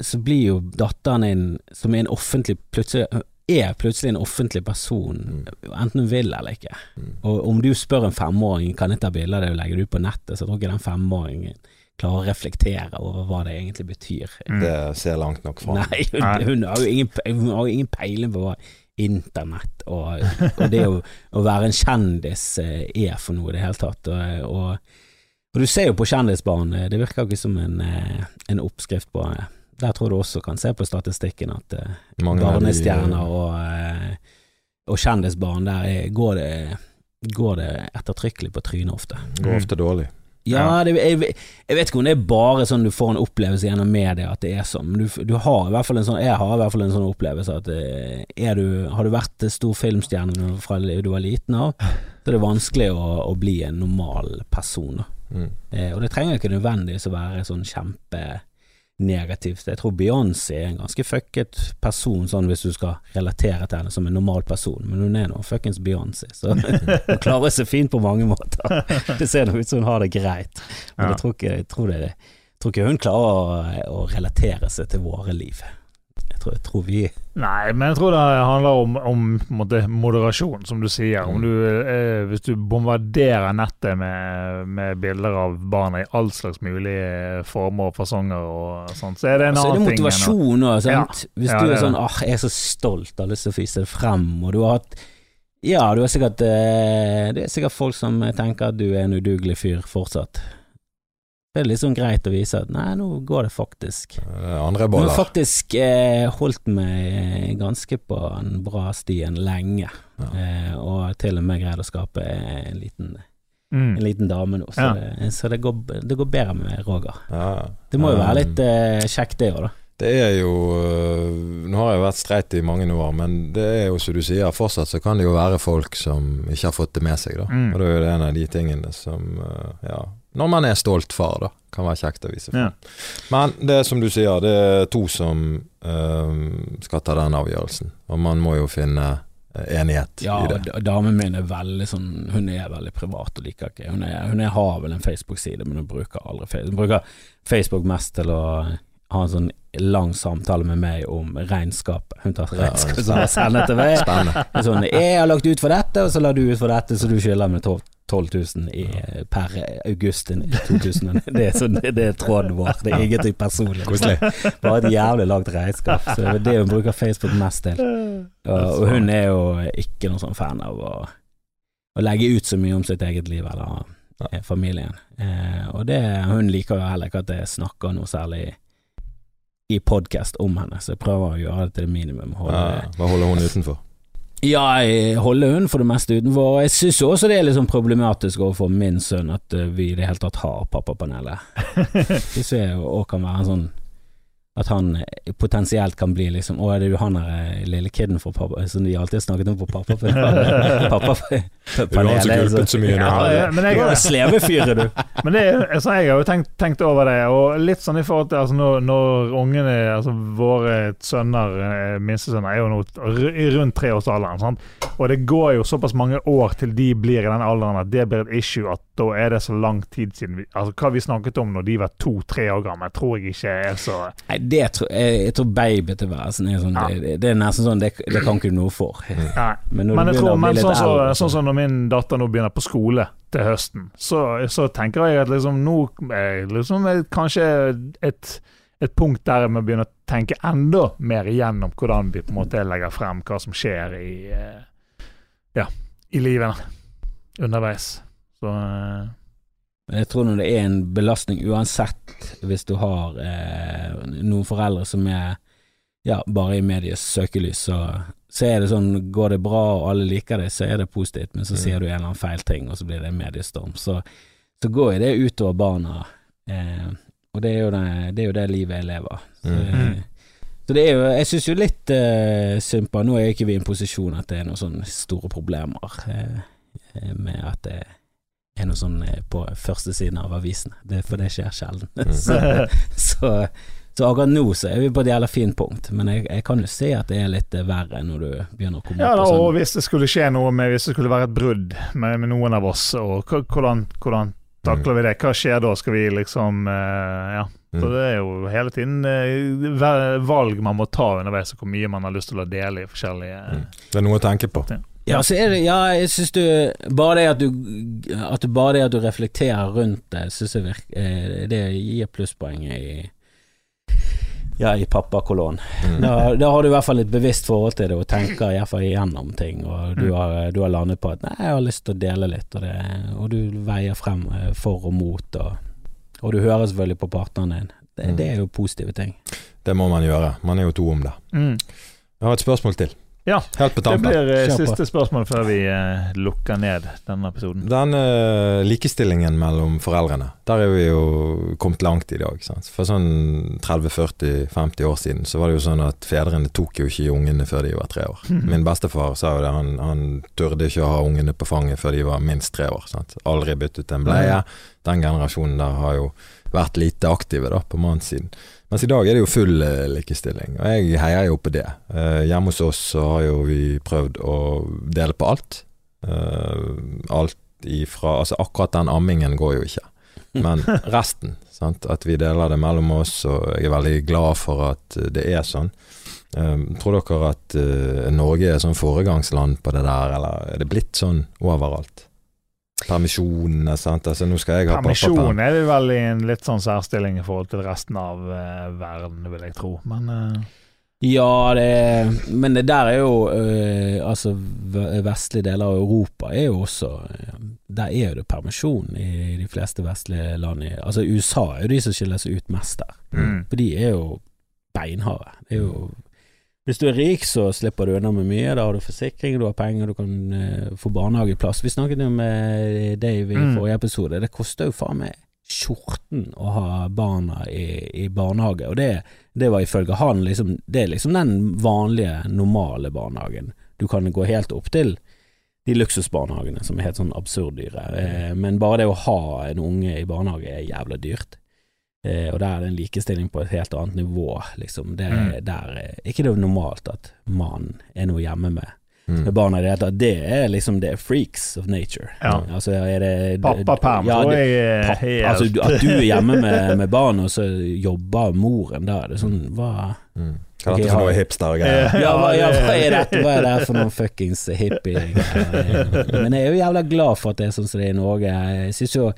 så blir jo datteren din, som er en offentlig plutselig, er plutselig en offentlig person, enten hun vil eller ikke. Mm. Og om du spør en femåring kan jeg ta bilde av det og legge det ut på nettet, så tror ikke den femåringen klarer å reflektere over hva det egentlig betyr. Mm. Det ser langt nok fram. Nei, hun, hun, har jo ingen, hun har jo ingen peiling på hva internett og, og det å, å være en kjendis eh, er for noe i det hele tatt. Og, og, og du ser jo på Kjendisbarn, det virker ikke som en, eh, en oppskrift på eh, Der tror du også kan se på statistikken at de- barnestjerner og, uh, og kjendisbarn, der er, går, det, går det ettertrykkelig på trynet ofte. går ofte dårlig. Ja, det, jeg, jeg vet ikke om det er bare sånn du får en opplevelse gjennom media at det er sånn, men du, du har i hvert fall en sånn Jeg har i hvert fall en sånn opplevelse at eh, er du, har du vært stor filmstjerne fra du var liten av, så er det vanskelig å, å bli en normal person. Mm. Eh, og det trenger ikke nødvendigvis å være sånn kjempenegativt. Jeg tror Beyoncé er en ganske fucket person, sånn hvis du skal relatere til henne som en normal person, men hun er nå fuckings Beyoncé, så <laughs> hun klarer seg fint på mange måter. <laughs> Det ser nå ut som hun har det greit, men Ja. jeg, tror ikke, jeg, tror det, jeg tror ikke hun klarer å, å relatere seg til våre liv. Tror, tror vi. Nei, men jeg tror det handler om, om måte, moderasjon, som du sier. Om du, eh, hvis du bombarderer nettet med, med bilder av barna i all slags mulige former og fasonger og sånt, så er det en Så er det annen ting. enn å- motivasjon òg, sant. Hvis Ja, du er er sånn det. ah, jeg er så stolt, har lyst til å vise det frem, og du har hatt Ja, du har sikkert eh, Det er sikkert folk som tenker at du er en udugelig fyr fortsatt. Det er sånn greit å vise at nei, nå går det faktisk. Andre Andre Nå har faktisk eh, holdt meg ganske på en bra stien lenge, Ja. eh, og til og med greid å skape en liten, Mm. en liten dame nå, så, Ja. det, så det, går, det går bedre med Roger. Ja. Det må jo være litt eh, kjekt det òg, da. Det er jo øh, Nå har jeg vært streit i mange år, men det er jo som du sier, fortsatt så kan det jo være folk som ikke har fått det med seg, da. Mm. Og det er jo en av de tingene som øh, Ja, når man er stolt far, da, kan være kjekt å vise Ja. Men det er som du sier, det er to som øh, skal ta den avgjørelsen, og man må jo finne øh, enighet Ja, i det. Ja, damen min er veldig sånn Hun er veldig privat og liker ikke Hun, er, hun er, har vel en Facebook-side, men hun bruker aldri Facebook. Hun bruker Facebook mest til å ha en sånn lang samtale med meg om regnskap. Hun tar regnskap ja, og sender til meg. Spennende. Sånn, jeg har lagt ut for dette, og så la du ut for dette, så du skylder meg 12 000 i, per august 2000. Det er, sånn, det er tråden vår. Det er ingenting personlig. Bare et jævlig langt regnskap. Så det er det hun bruker Facebook mest til. Og, og hun er jo ikke noen sånn fan av å, å legge ut så mye om sitt eget liv eller eh, familien. Eh, og det, hun liker jo heller ikke at jeg snakker noe særlig i podkast om henne, så jeg prøver å gjøre det til det minimum. Holde, Ja, Hva holder hun utenfor? Ja, jeg holder hun for det meste utenfor. Jeg syns også det er litt sånn problematisk overfor min sønn at eh, vi i det hele tatt har Pappapanelet. <laughs> Syns jeg òg kan være en sånn at han eh, potensielt kan bli liksom Å, er det jo han der eh, lille kiden for pappa som de alltid har snakket om på pappa? <laughs> pappa Det er jo han som gulpet så mye nå. Ja, ja, men jeg, Du var slevefyret, du. <laughs> Men det, er- altså, jeg har jo tenkt, tenkt over det, og litt sånn i forhold til altså, når, når ungene, altså våre sønner, eh, minstesønner, er jo nå rundt treårsalderen, sant? og det går jo såpass mange år til de blir i den alderen at det blir et issue, at da er det så lang tid siden vi, altså Hva vi snakket om når de var to-tre år gamle, tror jeg ikke er så Nei, det tror jeg, jeg tror babytilværelsen er sånn Ja. det, det er nesten sånn Det, det kan ikke du noe for. <laughs> Nei. Men når Men du jeg tror, men sånn som så, sånn som når min datter nå begynner på skole til høsten, så, så tenker jeg at liksom nå er liksom kanskje et, et punkt der jeg må begynne å tenke enda mer igjennom hvordan vi på en måte legger frem hva som skjer i eh, ja, i livet underveis. Så eh, Men jeg tror når det er en belastning uansett, hvis du har eh, noen foreldre som er ja, bare i medies søkelys, så, så er det sånn Går det bra og alle liker det, så er det positivt, men så Mm. sier du en eller annen feil ting, og så blir det en mediestorm. Så, så går jo det utover barna, eh, og det er, det, det er jo det livet jeg lever. Så, mm. så det er jo Jeg syns jo litt eh, synd på Nå er jo ikke vi i en posisjon at det er noen sånne store problemer eh, eh, med at det er noe sånn eh, på første siden av avisene, det, for det skjer sjelden. Mm. <laughs> så, så, så akkurat nå så er vi på et jævla fint punkt, men jeg, jeg kan jo se at det er litt eh, verre når du begynner å komme ja, opp på og sånn hvis det skulle skje noe med Hvis det skulle være et brudd med, med noen av oss, og hvordan, hvordan takler vi det? Hva skjer da? Skal vi liksom uh, Ja. Så Mm. det er jo hele tiden uh, valg man må ta underveis, og hvor mye man har lyst til å dele i forskjellige uh, Det er noe å tenke på. Ja, så er det Ja, jeg syns du Bare det at du At du bare det at du reflekterer rundt det, syns jeg virker eh, Det gir plusspoeng i Ja, i pappakolonn. Mm. Da, da har du i hvert fall et bevisst forhold til det og tenker i hvert fall igjennom ting, og du Mm. har, du har landet på at 'nei, jeg har lyst til å dele litt', og, det, og du veier frem eh, for og mot, og, og du hører selvfølgelig på partneren din. Det, Mm. det er jo positive ting. Det må man gjøre. Man er jo to om det. mm. Jeg har et spørsmål til. Ja, Helt Det blir Kjempe. Siste spørsmål før vi eh, lukker ned denne episoden. Den uh, likestillingen mellom foreldrene, der er vi jo kommet langt i dag. Sant? For sånn 30-40-50 år siden så var det jo sånn at fedrene tok jo ikke ungene før de var tre år. Min bestefar sa jo det, han, han turde ikke å ha ungene på fanget før de var minst tre år. Sant? Aldri byttet en bleie. Den generasjonen der har jo vært lite aktive da, på mannssiden. Mens i dag er det jo full eh, likestilling, og jeg heier jo på det. Eh, hjemme hos oss så har jo vi prøvd å dele på alt. Eh, alt ifra Altså akkurat den ammingen går jo ikke, men <laughs> resten. Sant? At vi deler det mellom oss, og jeg er veldig glad for at det er sånn. Um, tror dere at eh, Norge er sånn foregangsland på det der, eller er det blitt sånn overalt? Permisjonene, sant. Altså, nå skal jeg ha Permisjon er vi vel i en litt sånn særstilling i forhold til resten av uh, verden, vil jeg tro. Men uh... Ja, det Men det der er jo øh, Altså, vestlige deler av Europa er jo også Der er jo det permisjon i de fleste vestlige land. i- Altså, USA er jo de som skiller seg ut mest der. mm. For de er jo beinharde. Det er jo Hvis du er rik, så slipper du unna med mye. Da har du forsikring, du har penger, du kan uh, få barnehageplass. Vi snakket jo med Dave i Mm. forrige episode. Det koster jo faen meg skjorten å ha barna i, i barnehage, og det, det var ifølge han liksom Det er liksom den vanlige, normale barnehagen. Du kan gå helt opp til de luksusbarnehagene som er helt sånn absurd dyre. Eh, men bare det å ha en unge i barnehage er jævla dyrt. Eh, og der er det en likestilling på et helt annet nivå, liksom. Det, Mm. Der er ikke det normalt at mannen er noe hjemme med, Mm. med barna i det hele tatt. Det er liksom det er freaks of nature. Ja. Altså er det Pappaperm ja, tror det- jeg er Papp, helt altså, at du er hjemme med, med barn, og så jobber moren. Da er det sånn Hva Mm. Hva er dette for noe hipster-greier? ja, hva, ja, hva er dette? Hva er det for noen fuckings hippie <laughs> Men jeg er jo jævla glad for at det er sånn som det er i Norge. Jeg synes jo eh,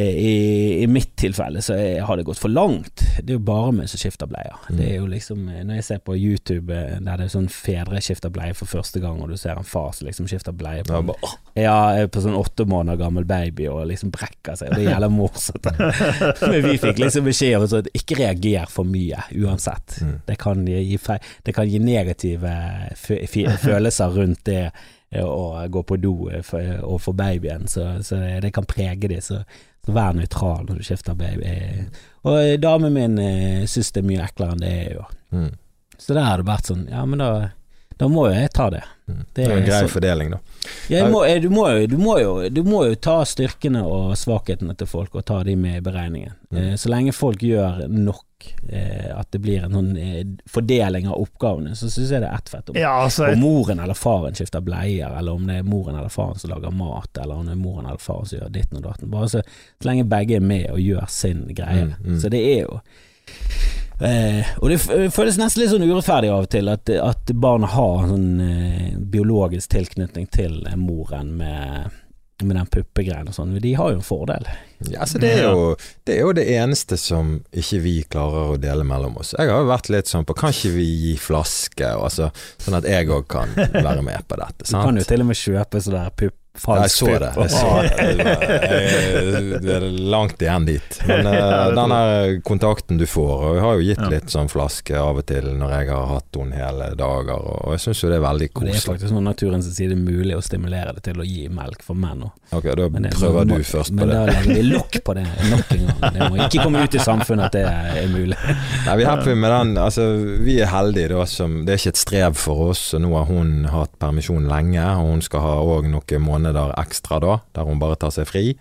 i, I mitt tilfelle så har det gått for langt. Det er jo bare meg som skifter bleier. Mm. Det er jo liksom eh, Når jeg ser på YouTube eh, der det er sånn fedre skifter bleie for første gang, og du ser en far som liksom skifter bleie på Ja, bare, <laughs> ja, på sånn åtte måneder gammel baby og liksom brekker seg. og Det gjelder morsomt. <laughs> Men vi fikk liksom beskjed om at ikke reager for mye, uansett. Mm. Det kan gi, det kan gi negative følelser rundt det eh, å gå på do eh, for- og for babyen, så, så det kan prege dem. Så, så vær nøytral når du skifter baby. Og damen min eh, syns det er mye eklere enn det er jo. Mm. Så der har det vært sånn, ja men da, da må jo jeg ta det. Mm. Det Det er en grei så- fordeling, da. ja, må, du, må jo, du, må jo, du må jo ta styrkene og svakhetene til folk og ta de med i beregningen. Mm. Eh, så lenge folk gjør nok, eh, at det blir en sånn eh, fordeling av oppgavene, så syns jeg det er ett fett. Om, Ja, altså om moren eller faren skifter bleier, eller om det er moren eller faren som lager mat, eller om det er moren eller faren som gjør ditten og datten. Bare så, så lenge begge er med og gjør sin greie. Mm, mm. Så det er jo Eh, og det føles nesten litt sånn urettferdig av og til at, at barn har en sånn eh, biologisk tilknytning til eh, moren med, med den puppegreien og sånn. De har jo en fordel. Ja, altså det, er jo, det er jo det eneste som ikke vi klarer å dele mellom oss. Jeg har jo vært litt sånn på Kan ikke vi gi flaske, og altså, sånn at jeg òg kan <laughs> være med på dette? Du kan jo til og med kjøpe sånn der pupp, Falsk jeg så det. Jeg så det. Det jeg- Det er langt igjen dit. Men <laughs> eh, den der kontakten du får Og jeg har jo gitt litt sånn flaske av og til når jeg har hatt henne hele dager, og jeg syns jo det er veldig koselig. det er faktisk sånn naturens side mulig å stimulere det til å gi melk for menn òg. Ok, da Men, det- prøver men- du først på men det. da legger vi lokk på det nok en gang. Det må ikke komme ut i samfunnet at det er mulig. <laughs> Nei, vi er happy med den. Altså, vi er heldige da som Det er ikke et strev for oss. Nå har hun hatt permisjon lenge, og hun skal ha òg noen måneder ekstra da, der hun bare tar seg fri.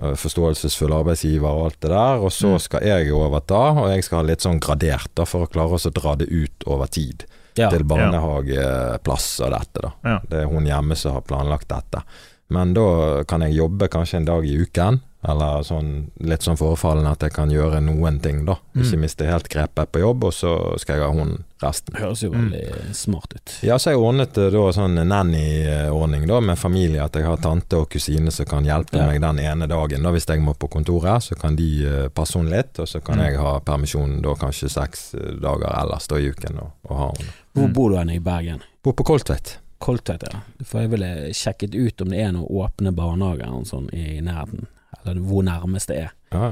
Forståelsesfull arbeidsgiver og alt det der. Og så Mm. skal jeg overta, og jeg skal ha litt sånn gradert da, for å klare å dra det ut over tid. Ja. Til barnehageplass og dette, da. Ja. Det er hun hjemme som har planlagt dette. Men da kan jeg jobbe kanskje en dag i uken, eller sånn litt sånn forefallende at jeg kan gjøre noen ting, da. Ikke Mm. miste helt grepet på jobb, og så skal jeg ha hun resten. Høres jo Mm. veldig smart ut. Ja, så jeg ordnet det da sånn nanny-ordning da med familie, at jeg har tante og kusine som kan hjelpe Ja. meg den ene dagen. da Hvis jeg må på kontoret, så kan de eh, passe henne litt, og så kan Mm. jeg ha permisjon da kanskje seks eh, dager ellers da i uken og, og ha henne. Hvor Mm. bor du hen i Bergen? Bor på Koltvedt. Koltvedt, ja. For jeg ville sjekket ut om det er noen åpne barnehager sånn, i nærheten. Eller hvor nærmest det er. Ja,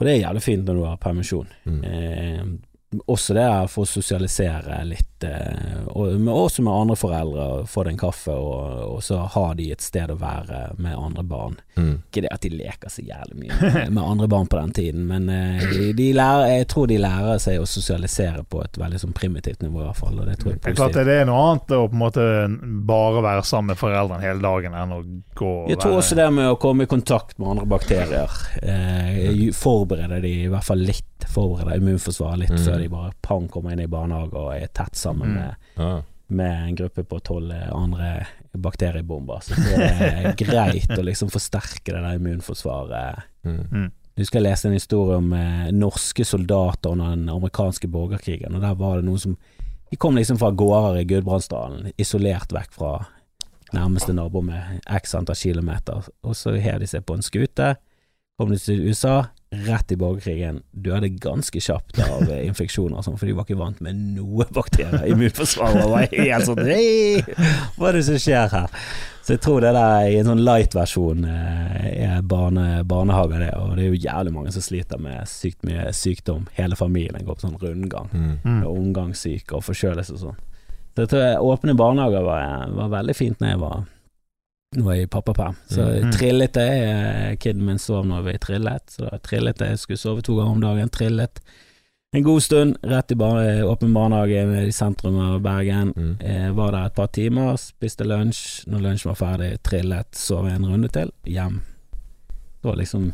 Og det er jævlig fint når du har permisjon. Mm. Eh, også det er for å sosialisere litt, og, men også med andre foreldre. Få deg en kaffe, og, og så har de et sted å være med andre barn. Mm. Ikke det at de leker så jævlig mye med <laughs> andre barn på den tiden, men eh, de, de lærer, jeg tror de lærer seg å sosialisere på et veldig sånn primitivt nivå, i hvert fall. Og det tror jeg er positivt. klart det er noe annet å på en måte bare være sammen med foreldrene hele dagen enn å gå og Jeg tror også det med å komme i kontakt med andre bakterier eh, ju- forbereder de i hvert fall litt. Forbereder immunforsvaret litt Mm. før de bare pang kommer inn i barnehage og er tett sammen Mm. med, Ja. med en gruppe på tolv andre bakteriebomber. Så det er <laughs> greit å liksom forsterke det der immunforsvaret. Mm. Du skal lese en historie om eh, norske soldater under den amerikanske borgerkrigen, og der var det noen som De kom liksom fra gårder i Gudbrandsdalen, isolert vekk fra nærmeste nabo med x antall kilometer, og så hev de seg på en skute, kom de til USA, rett i borgerkrigen, døde ganske kjapt av eh, infeksjoner og sånn, for de var ikke vant med noe bakterier. Immunforsvaret var helt sånn Hei, hva er det som skjer her? Så jeg tror det der i en sånn light-versjon eh, er barne, barnehager, det. Og det er jo jævlig mange som sliter med sykt mye sykdom. Hele familien går på sånn rundgang. Mm. Mm. Omgangssyke og forkjølelse og sånn. Så jeg tror jeg- åpne barnehager var, var veldig fint når jeg var Nå er jeg i pappaperm. Så Mm. trillet jeg. eh, Kiden min sov når vi trillet, så da trillet jeg. Skulle sove to ganger om dagen. Trillet en god stund, rett i bar åpen barnehage i sentrum av Bergen. Mm. Eh, var der et par timer, spiste lunsj. Når lunsjen var ferdig, trillet, sov en runde til, hjem. Det var liksom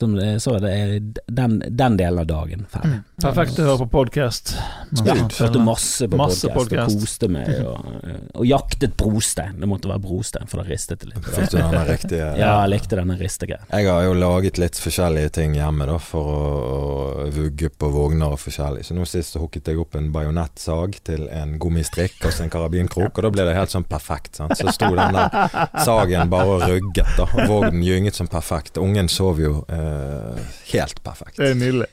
som det- Så er det den, den delen av dagen ferdig. Mm. Perfekt å høre på podkast. Ja, hørte masse på podkast og podcast. koste meg, og, og jaktet brostein. Det måtte være brostein, for det ristet litt. Fikk du denne riktige Ja, jeg likte denne ristegreia. Jeg har jo laget litt forskjellige ting hjemme da, for å, å vugge på vogner og forskjellig. Så nå sist så hooket jeg opp en bajonettsag til en gummistrikk og så en karabinkrok, og da ble det helt sånn perfekt. Sant? Så sto den der sagen bare og rugget, da. Og vognen gynget som perfekt. Ungen sov jo eh, helt perfekt. Det er nydelig.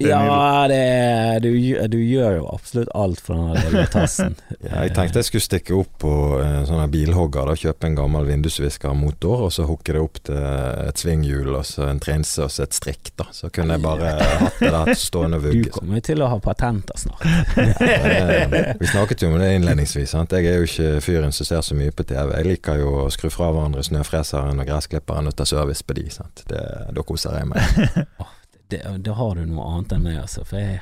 Ja, det, du, du gjør jo absolutt alt for den lille tassen. <laughs> Ja, jeg tenkte jeg skulle stikke opp på en sånn bilhogger, da, kjøpe en gammel vindusviskermotor, og så hooke det opp til et svinghjul og så en trense og så et strikk, da. Så kunne jeg bare hatt det der stående og Du kommer jo til å ha patenter snart. <laughs> Det- Vi snakket jo om det innledningsvis. Sant? Jeg er jo ikke fyren som ser så mye på TV. Jeg liker jo å skru fra hverandre snøfreseren og gressklipperen og ta service på de. Sant? Det, da koser jeg meg. <laughs> Det, da har du noe annet enn meg, altså. For jeg,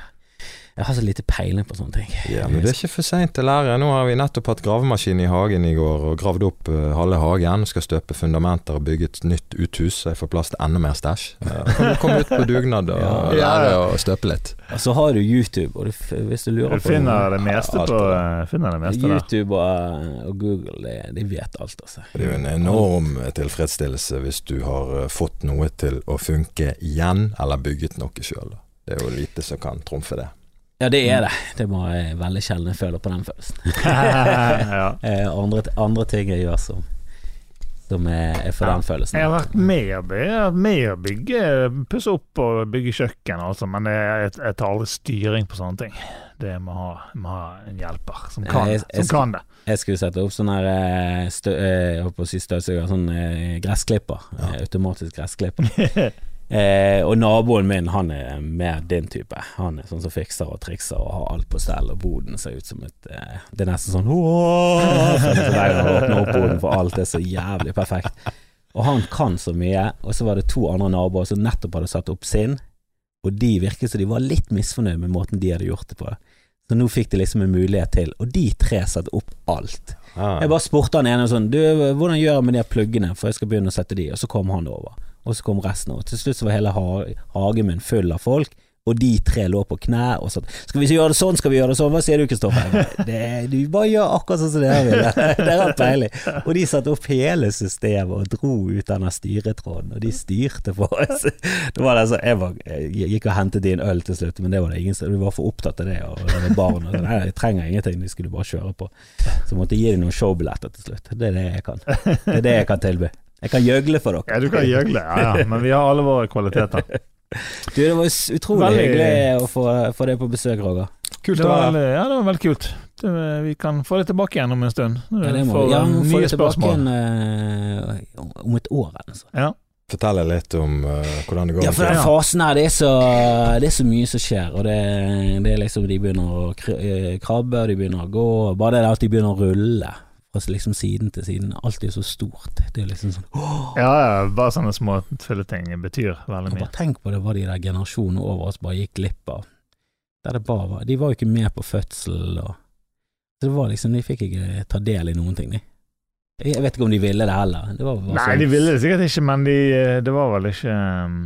jeg har så lite peiling på sånne ting. Ja, men det er ikke for seint å lære. Nå har vi nettopp hatt gravemaskin i hagen i går og gravd opp uh, halve hagen. Skal støpe fundamenter og bygge et nytt uthus, så jeg får plass til enda mer stæsj. <laughs> Uh, kan du komme ut på dugnad og Ja. lære å støpe litt. Og så har du YouTube, og du, hvis du lurer Du på finner det meste på eh, Finner det meste der. YouTube og, og Google, de, de vet alt, altså. Det er jo en enorm tilfredsstillelse hvis du har eh, fått noe til å funke igjen, eller bygget noe sjøl. Det er jo lite som kan trumfe det. Ja, det er det. Det må jeg veldig sjelden føle på den følelsen. <laughs> ja. Eh, andre, andre ting jeg gjør som, som er, er for Ja. den følelsen. Jeg har vært med å bygge, pusse opp og bygge kjøkken, altså, men jeg, jeg, jeg tar aldri styring på sånne ting. Det må ha, må ha en hjelper som kan, Jeg- jeg som kan det. Jeg skulle sette opp sånn her eh, stø, eh, Jeg holdt på å si støvsuger, sånn eh, gressklipper. Ja. Eh, automatisk gressklipper. <laughs> Eh, og naboen min, han er mer din type. Han er sånn som fikser og trikser og har alt på stell, og boden ser ut som et eh, Det er nesten sånn hver gang han åpner opp boden, for alt er så jævlig perfekt. Og han kan så mye, og så var det to andre naboer som nettopp hadde satt opp sin, og de virket som de var litt misfornøyd med måten de hadde gjort det på. Så nå fikk de liksom en mulighet til, og de tre satte opp alt. Ja. Jeg bare spurte han ene sånn Du, hvordan gjør jeg med de pluggene, for jeg skal begynne å sette de, og så kom han over. Og så kom resten, og til slutt så var hele ha hagen min full av folk. Og de tre lå på knæ og sånn. 'Skal vi gjøre det sånn, skal vi gjøre det sånn?' Hva sier du, Kristoffer? Du bare gjør akkurat sånn som dere vil. Dere har peiling. Og de satte opp hele systemet og dro ut denne styretråden, og de styrte på oss. <laughs> Det var altså, jeg, var, jeg gikk og hentet de en øl til slutt, men det var det ingen som Vi var for opptatt av det, og det var barn. Og, sånn. jeg trenger ingenting, de skulle bare kjøre på. Så måtte jeg gi dem noen showbilletter til slutt. Det er det jeg kan. Det er det jeg kan tilby. Jeg kan gjøgle for dere. Ja, du kan gjøgle, ja, ja, men vi har alle våre kvaliteter. <laughs> Du, det var utrolig Veldig- hyggelig å få, få deg på besøk, Roger. Kult Det å var være veldig, ja, det var veldig kult. Det, vi kan få det tilbake igjen om en stund. Ja, det må For vi. Ja, vi må få deg det tilbake igjen uh, om et år, altså. Ja. Fortell litt om uh, hvordan det går. Ja, for den fasen her, det er så, det er så mye som skjer, og det, det er liksom De begynner å eh, krabbe, og de begynner å gå, bare det at de begynner å rulle fra liksom siden til siden. Alt er jo så stort. Det er liksom sånn åh, Ja, ja, bare sånne små tulleting betyr veldig mye. Bare tenk på det hva de der generasjonene over oss bare gikk glipp av. Der det bare var De var jo ikke med på fødsel og så Det var liksom De fikk ikke ta del i noen ting, de. Jeg vet ikke om de ville det heller. Det Nei, sånn- de ville det sikkert ikke, men de, det var vel ikke um,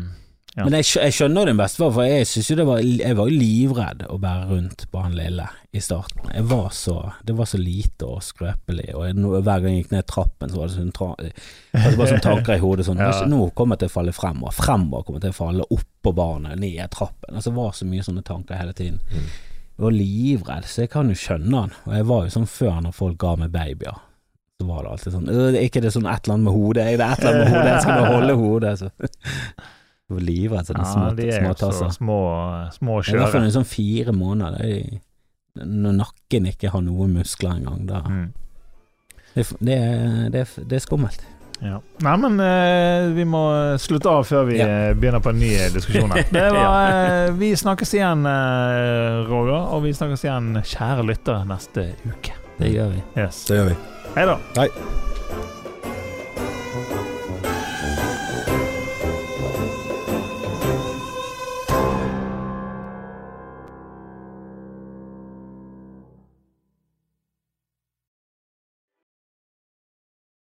ja. Men jeg, jeg skjønner din bestefar, for jeg synes jo det var Jeg var jo livredd å bære rundt på han lille i starten. Jeg var så Det var så lite og skrøpelig, og jeg, hver gang jeg gikk ned trappen, så var det sånn tra, altså bare sånn tanker i hodet sånn <laughs> Ja. Nå kommer jeg til å falle frem, og fremover kommer jeg til å falle oppå barnet, ned trappen. Altså det var så mye sånne tanker hele tiden. Mm. Jeg var livredd, så jeg kan jo skjønne han. Og jeg var jo sånn før når folk ga meg babyer. Så var det alltid sånn «Øh, Er ikke det sånn et eller annet med hodet? Er det et eller annet med hodet? Jeg skal bare holde hodet. Så. <laughs> Livredd sånne Ja, små, de er jo så småtasser. små, små I hvert fall en sånn fire måneder. Det er, når nakken ikke har noen muskler engang. Da. Mm. Det, det, er- det, er- det er skummelt. Ja. Nei, men eh, vi må slutte av før vi Ja. eh, begynner på en ny diskusjon. her. <laughs> Det var, eh, vi snakkes igjen, eh, Roger, og vi snakkes igjen, kjære lyttere, neste uke. Det gjør vi. Yes. Det gjør vi. Hei da. Hei.